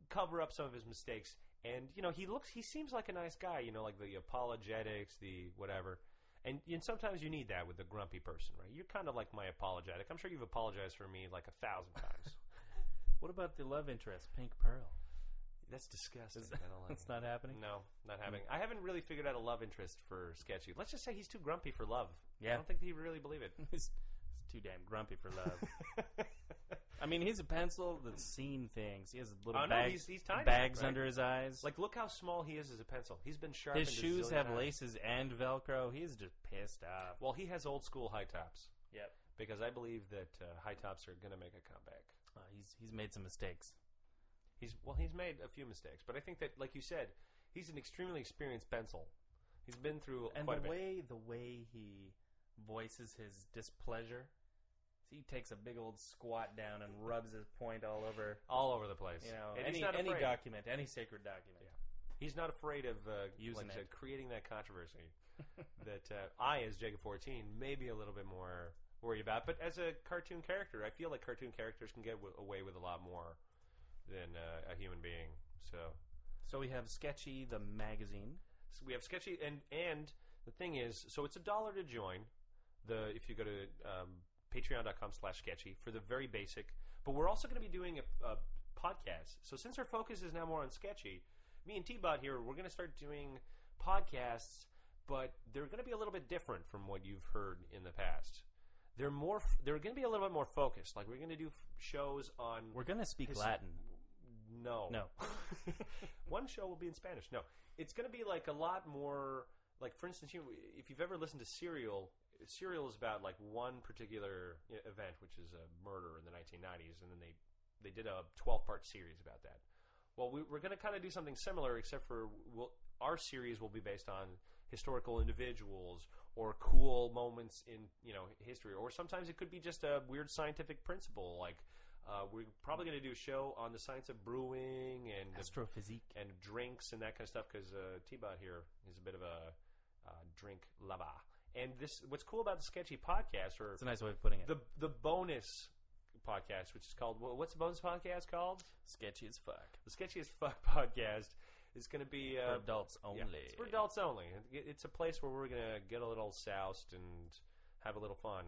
cover up some of his mistakes, and you know he looks he seems like a nice guy. You know, like the apologetics, the whatever. And, and sometimes you need that with a grumpy person, right? You're kind of like my apologetic. I'm sure you've apologized for me like a thousand times. [LAUGHS] What about the love interest, Pink Pearl? That's disgusting. Is I don't like [LAUGHS] That's it. not happening. No, not mm. happening. I haven't really figured out a love interest for Sketchy. Let's just say he's too grumpy for love. Yeah, I don't think he really believe it. [LAUGHS] he's, he's too damn grumpy for love. I mean, he's a pencil that's seen things. He has little Oh, no, bags, he's- he's tiny, bags right? under his eyes. like, look how small he is as a pencil. He's been sharpened. his a shoes zillion have times. laces and Velcro. He's just pissed off. Well, he has old school high tops Yep. because I believe that uh, high tops are going to make a comeback. Uh, he's he's made some mistakes. He's well, he's made a few mistakes, but I think that, like you said, he's an extremely experienced pencil. He's been through And quite the a bit. way the way he voices his displeasure, he takes a big old squat down and rubs his point all over. all over the place. You know, and any he's not any afraid. document, any sacred document. He's not afraid of uh, Using like I it. said, creating that controversy [LAUGHS] that uh, I, as Jacob 14, may be a little bit more worried about. But as a cartoon character, I feel like cartoon characters can get w- away with a lot more than uh, a human being. So, So we have Sketchy the magazine. so we have sketchy, and and the thing is, so it's a dollar to join. The if you go to um, Patreon.com/slash sketchy for the very basic, but we're also going to be doing a, a podcast. So since our focus is now more on sketchy, me and T-Bot here, we're going to start doing podcasts, but they're going to be a little bit different from what you've heard in the past. They're more. They're going to be a little bit more focused. Like we're going to do f- shows on. We're gonna speak his- Latin. No. No. [LAUGHS] [LAUGHS] One show will be in Spanish. No. It's going to be like a lot more. Like for instance, you if you've ever listened to Serial, Serial is about like one particular event, which is a murder in the 1990s, and then they they did a 12 part series about that. Well, we, we're going to kind of do something similar, except for we'll, our series will be based on historical individuals or cool moments in you know history, or sometimes it could be just a weird scientific principle. Like uh, we're probably going to do a show on the science of brewing and Astrophysique. and drinks and that kind of stuff because uh, T-Bot here is a bit of a uh, drink lover. And this, what's cool about the sketchy podcast, or It's a nice way of putting it. the the bonus podcast, which is called wha- what's the bonus podcast called? Sketchy as fuck. The sketchy as fuck [LAUGHS] podcast is going to be For uh, adults only. yeah, it's for adults only. It- It's a place where we're going to get a little soused and have a little fun,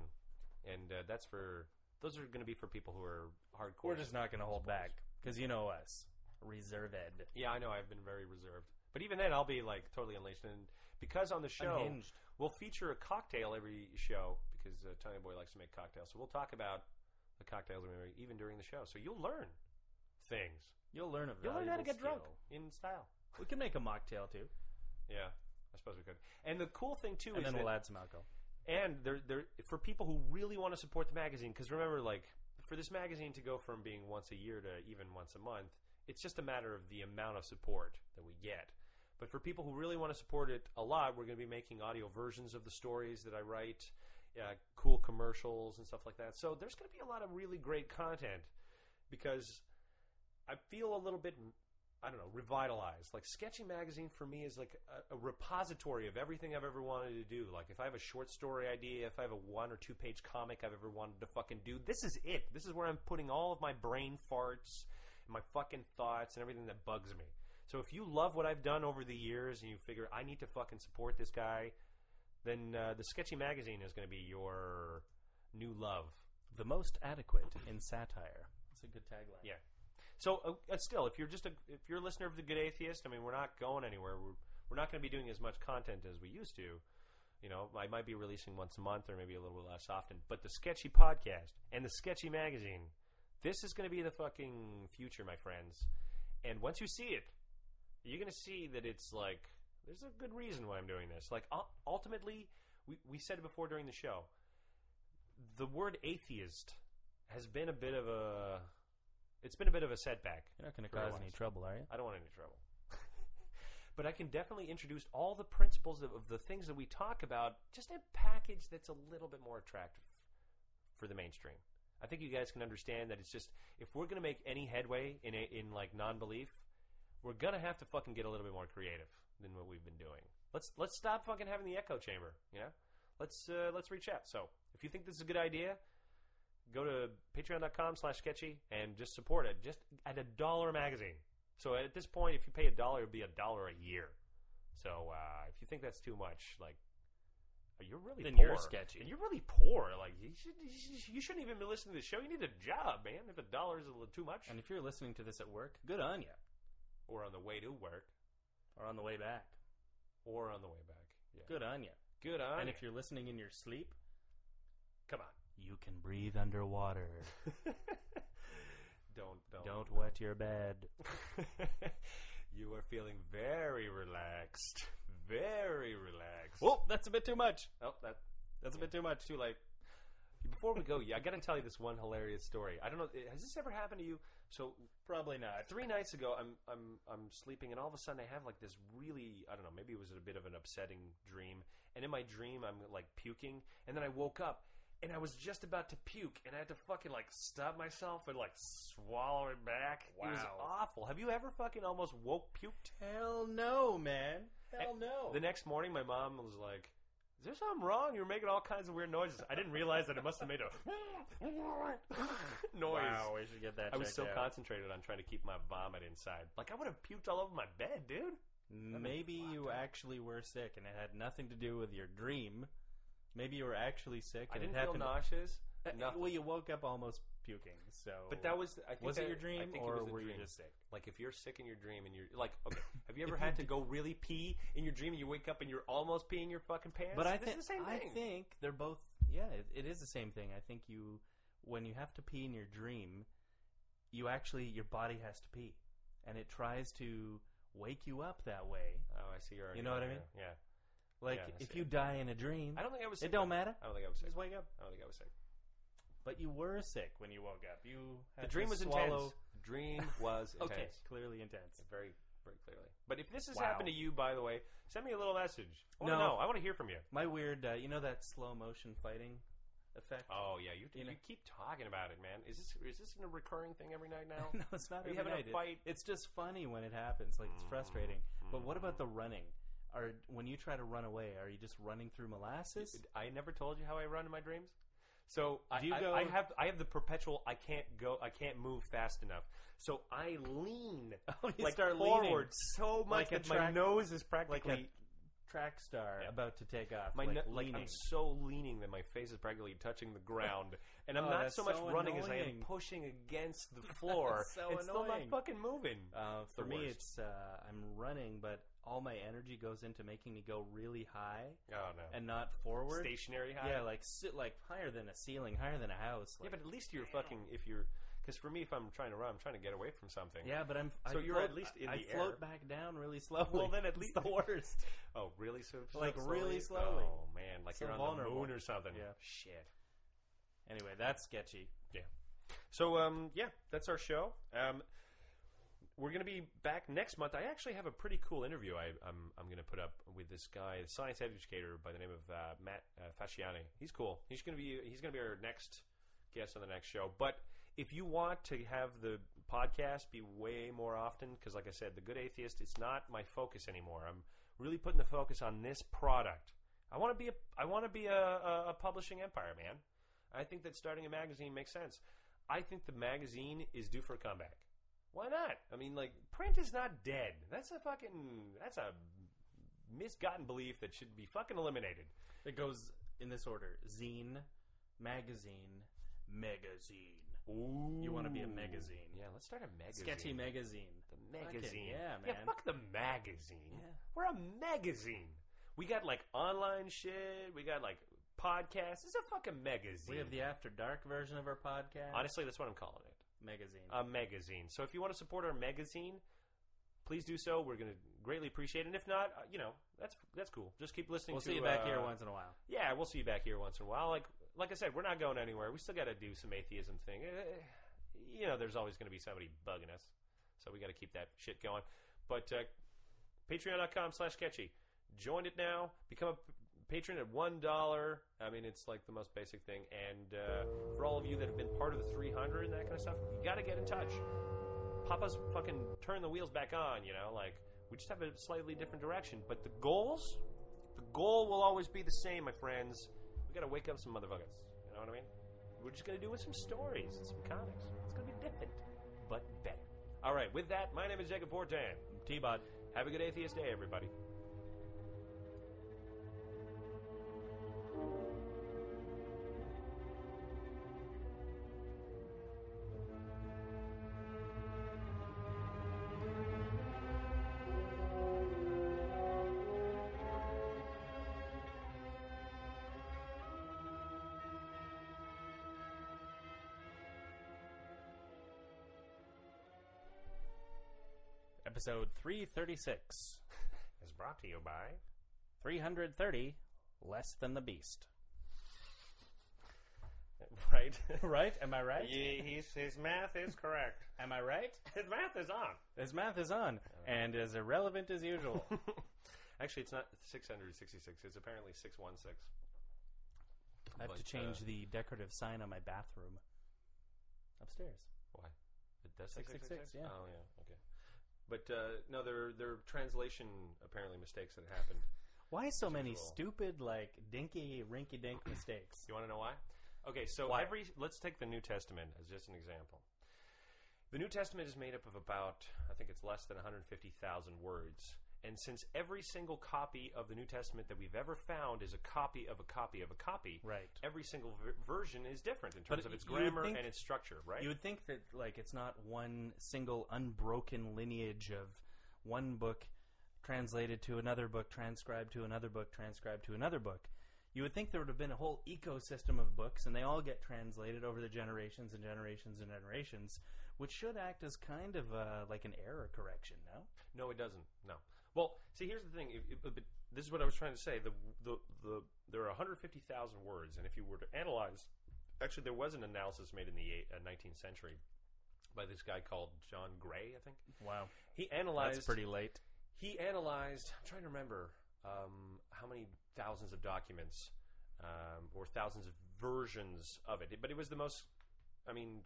and uh, that's for those are going to be for people who are hardcore. We're just not going to hold back because you know us, reserved, Yeah, I know. I've been very reserved, but even then, I'll be like totally unleashed. And because on the show, unhinged. we'll feature a cocktail every show because uh, Tony Boy likes to make cocktails. So we'll talk about the cocktails we make even during the show. So you'll learn things. You'll learn a You'll learn how to get drunk skill. in style. We can make a mocktail too, Yeah, I suppose we could. And the cool thing too and is then we'll add some alcohol. and there, there for people who really want to support the magazine because remember like for this magazine to go from being once a year to even once a month it's just a matter of the amount of support that we get but for people who really want to support it a lot we're going to be making audio versions of the stories that i write uh, cool commercials and stuff like that so there's going to be a lot of really great content because i feel a little bit I don't know, revitalized. Like Sketchy Magazine for me is like a, a repository of everything I've ever wanted to do. Like if I have a short story idea, if I have a one or two page comic I've ever wanted to fucking do, this is it. This is where I'm putting all of my brain farts and my fucking thoughts and everything that bugs me. So if you love what I've done over the years and you figure I need to fucking support this guy, then uh, the Sketchy Magazine is going to be your new love. The most adequate in satire. That's a good tagline. Yeah. So uh, uh, still, if you're just a if you're a listener of the Good Atheist, I mean, we're not going anywhere. We're we're not going to be doing as much content as we used to. You know, I might be releasing once a month or maybe a little bit less often. But the Sketchy podcast and the Sketchy magazine, this is going to be the fucking future, my friends. And once you see it, you're going to see that it's like there's a good reason why I'm doing this. Like ultimately, we we said it before during the show. The word atheist has been a bit of a it's been a bit of a setback. You're not going to cause any trouble, are you? I don't want any trouble. [LAUGHS] but I can definitely introduce all the principles of, of the things that we talk about, just in a package that's a little bit more attractive for the mainstream. I think you guys can understand that it's just if we're going to make any headway in a, in like non-belief, we're going to have to fucking get a little bit more creative than what we've been doing. Let's let's stop fucking having the echo chamber, you know? Let's uh, let's reach out. So, if you think this is a good idea, go to patreon.com slash sketchy and just support it just at a dollar a magazine so at this point if you pay a dollar it'll be a dollar a year so uh, if you think that's too much like uh, you're really Then poor you're sketchy. and you're really poor like you, should, you should- you shouldn't even be listening to the show you need a job man if a dollar is a little too much And if you're listening to this at work, good on you. Or on the way to work Or on the way back, or on the way back yeah. good on you. good on you. and ya. if you're listening in your sleep, come on you can breathe underwater. don't [LAUGHS] don't Don't don't. wet your bed. [LAUGHS] you are feeling very relaxed very relaxed Oh, that's a bit too much. Oh, that That's a bit too much. too late. Before we go, yeah, I got to tell you this one hilarious story. I don't know, has this ever happened to you? So Probably not. three nights ago, I'm I'm I'm sleeping, and all of a sudden, I have like this really, I don't know, maybe it was a bit of an upsetting dream. And in my dream, I'm like puking, and then I woke up, and I was just about to puke, and I had to fucking like stop myself and like swallow it back. Wow. It was awful. Have you ever fucking almost woke puked? Hell no, man. Hell no. The next morning, my mom was like, "Is there something wrong? You're making all kinds of weird noises." I didn't realize that it must have made a [LAUGHS] noise. Wow, we should get that. I was so out. concentrated on trying to keep my vomit inside. Like I would have puked all over my bed, dude. Maybe you actually were sick, and it had nothing to do with your dream. Maybe you were actually sick, I and didn't it feel nauseous. Uh, Nothing. Well, you woke up almost puking. So, But that was I think was that, it your dream I think or it was a were dream. you just sick? Like if you're sick in your dream and you're like, okay, [LAUGHS] have you ever had to go really pee in your dream and you wake up and you're almost peeing your fucking pants? But I think the same I think they're both. Yeah, it, it is the same thing. I think you, when you have to pee in your dream, you actually your body has to pee, and it tries to wake you up that way. oh, I see your. You know what I mean? Yeah. Like Yeah, if you die in a dream, I don't think I was. Sick it don't matter. I don't think I was sick. Just wake up. I don't think I was sick. But you were sick when you woke up. You had The dream to was swallow. intense. The dream was [LAUGHS] intense. Okay, clearly intense. Very, very clearly. But if this has Wow. happened to you, by the way, send me a little message. I want to No. know. I want to hear from you. My weird, uh, you know that slow motion fighting effect? Oh yeah, you, You know- keep talking about it, man. Is this is this a recurring thing every night [LAUGHS] now? no, it's not. Are you every having a night. It- fight? It's just funny when it happens. Like it's Mm, frustrating. But what about the running? Are when you try to run away, are you just running through molasses? I never told you how I run in my dreams. So I, I, go- I have I have the perpetual I can't go I can't move fast enough. So I lean [LAUGHS] Oh, like start forward so much Like that my nose is like practically a track star Yeah. about to take off. my like no- like. I'm so leaning that my face is practically touching the ground, [LAUGHS] and I'm Oh, not so much so running as I am pushing against the [LAUGHS] floor. So it's still not annoying. fucking moving. Uh, for me, worst. it's uh, I'm running, but all my energy goes into making me go really high Oh no, and not forward. stationary high. Yeah, like sit like higher than a ceiling, higher than a house. yeah, Like, but at least you're fucking if you're because for me if I'm trying to run, I'm trying to get away from something. yeah, but I'm. So I you're float, at least in I the float air. back down really slowly. Well, then at It's least- the worst. Oh, really? So, so Like, really slowly? slowly. Oh man, like So you're on vulnerable. the moon or something. Yeah. Shit. Anyway, that's sketchy. Yeah. So um, yeah, that's our show. Um, we're going to be back next month. I actually have a pretty cool interview I, I'm I'm going to put up with this guy, a science educator by the name of uh, Matt uh, Facciani. He's cool. He's going to be he's going to be our next guest on the next show. But if you want to have the podcast be way more often because, like I said, the Good Atheist. It's not my focus anymore. I'm really putting the focus on this product. I want to be a I want to be a, a, a publishing empire, man. I think that starting a magazine makes sense. I think the magazine is due for a comeback. Why not? I mean, like print is not dead. That's a fucking that's a misgotten belief that should be fucking eliminated. It goes in this order: zine, magazine, magazine. Ooh, You wanna be a magazine. Yeah, let's start a magazine. Sketchy magazine. The magazine. yeah, Yeah, man. fuck the magazine. Yeah. We're a magazine. We got like online shit. We got like podcasts. It's a fucking magazine. We have the After Dark version of our podcast. Honestly, that's what I'm calling it. Magazine. A magazine. So if you want to support our magazine, please do so. We're going to greatly appreciate it. And if not, uh, you know, that's that's cool. Just keep listening we'll to see you back uh, here once in a while. Yeah, we'll see you back here once in a while. Like like I said, we're not going anywhere. We still got to do some atheism thing. Eh, You know, there's always going to be somebody bugging us, so we got to keep that shit going. But uh, Patreon.com/slash sketchy. Join it now. Become a patron at one dollar. I mean, it's like the most basic thing. And uh, for all of you that have been part of the 300 and that kind of stuff, you got to get in touch. Papa's fucking turn the wheels back on. You know, like we just have a slightly different direction, but the goals the goal will always be the same, my friends. We gotta wake up some motherfuckers. You know what I mean? We're just gonna do it with some stories and some comics. It's gonna be different, but better. All right, with that, my name is Jacob Fortin. T-Bod. Have a good atheist day, everybody. Episode 336. Is brought to you by 330, less than the beast. [LAUGHS] right. [LAUGHS] right? Am I right? Yeah, he's, his math is correct. Am I right? His math is on. His math is on and as irrelevant as usual. [LAUGHS] Actually, it's not 666. It's apparently 616. I have to But, change uh, the decorative sign on my bathroom upstairs. Why? It does 666, yeah. Oh yeah. Okay. But uh, no, there there are translation apparently mistakes that happened. Why so many usual. stupid, like dinky, rinky dink mistakes? You want to know why? Okay, so Why? every let's take the New Testament as just an example. The New Testament is made up of about I think it's less than 150,000 words. And since every single copy of the New Testament that we've ever found is a copy of a copy of a copy, Right. every single ver- version is different in But terms of its grammar think- and its structure, right? You would think that like it's not one single unbroken lineage of one book translated to another book, transcribed to another book, transcribed to another book. You would think there would have been a whole ecosystem of books, and they all get translated over the generations and generations and generations, which should act as kind of uh, like an error correction. No, No, it doesn't. No. Well, see, here's the thing. If, if, but this is what I was trying to say. The the, the there are 150,000 words, and if you were to analyze, actually, there was an analysis made in the eight, uh, 19th century by this guy called John Gray, I think. wow, He analyzed. that's pretty late. He analyzed. I'm trying to remember um, how many thousands of documents um, or thousands of versions of it, but it was the most. I mean,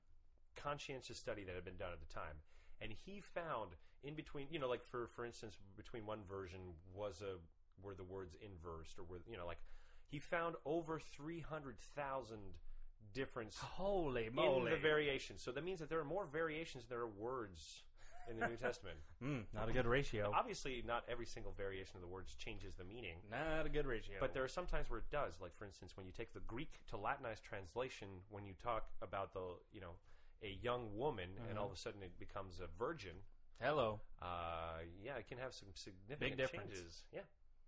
conscientious study that had been done at the time, and he found in between, you know, like for for instance, between one version was a were the words inversed or were you know like he found over three hundred thousand different Holy in moly! the variations. So that means that there are more variations than there are words in the New Testament. [LAUGHS] Mm, not a good ratio. Obviously, not every single variation of the words changes the meaning. Not a good ratio. But there are some times where it does. Like, for instance, when you take the Greek to Latinized translation, when you talk about the, you know, a young woman, and all of a sudden it becomes a virgin, hello. uh, yeah, it can have some significant Big difference. changes. Yeah,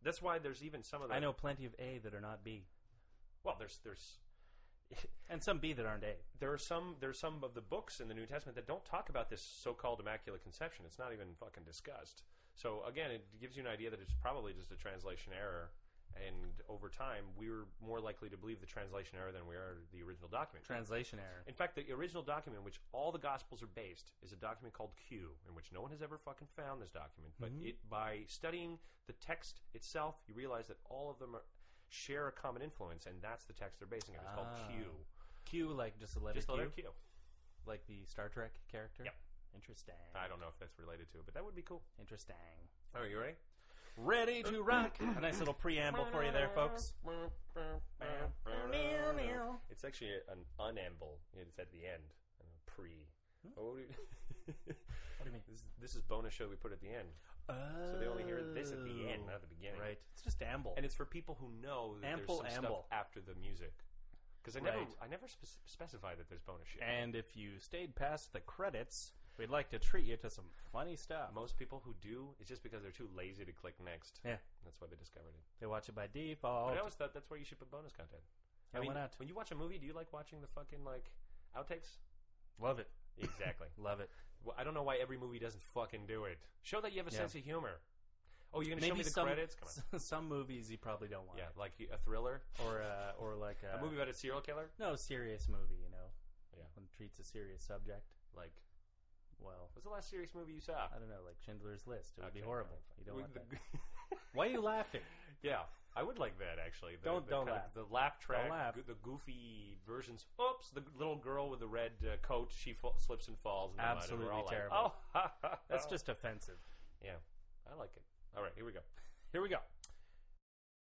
that's why there's even some of the. I know plenty of A that are not B, Well, there's there's [LAUGHS] and some B that aren't A. there are some there's some of the books in the New Testament that don't talk about this so-called immaculate conception. It's not even fucking discussed. So again, it gives you an idea that it's probably just a translation error. And over time, we're more likely to believe the translation error than we are the original document. Translation error. In fact, the original document in which all the Gospels are based is a document called Q, in which no one has ever fucking found this document. But it, by studying the text itself, you realize that all of them are, share a common influence, and that's the text they're basing it. It's called Ah. Q. Q like just a letter Just the Q, letter Q. like the Star Trek character. Yep. Interesting. I don't know if that's related to it, but that would be cool. Interesting. All right, you ready? Ready to rock. A nice little preamble for you there, folks. It's actually an unamble. It's at the end. Pre. Oh, what do you- [LAUGHS] What do you mean? this, is- this is bonus show we put at the end, so they only hear this at the oh, end, not at the beginning. Right. It's just amble. And it's for people who know that Ample there's some amble. stuff after the music. Because I never, Right. I never spec- specify that there's bonus shit. And if you stayed past the credits, we'd like to treat you to some funny stuff. most people who do, it's just because they're too lazy to click next. Yeah. That's why they discovered it. They watch it by default. But I always thought that's where you should put bonus content. Yeah, I mean, why not? when you watch a movie, do you like watching the fucking like outtakes? Love it. Exactly. [LAUGHS] Love it. well, I don't know why every movie doesn't fucking do it. Show that you have a sense of humor. Oh, you're gonna show me the credits? Come on. [LAUGHS] some movies you probably don't want. Yeah, like a thriller, Or uh, or like a, a movie about a serial killer. No, serious movie. You know. Yeah. When it treats a serious subject. Like, Well, what's the last serious movie you saw? I don't know, like Schindler's List. It would be Okay, horrible. You don't want that. [LAUGHS] Why are you laughing? Yeah, I would like that actually. The, Don't- the don't kind laugh. Of, the laugh track, laugh. go- the goofy versions. Oops, the little girl with the red uh, coat. She fa- slips and falls. In the mud, and Absolutely we're all terrible. Like, oh, ha, ha, That's just offensive. yeah. I like it. All right, here we go. Here we go.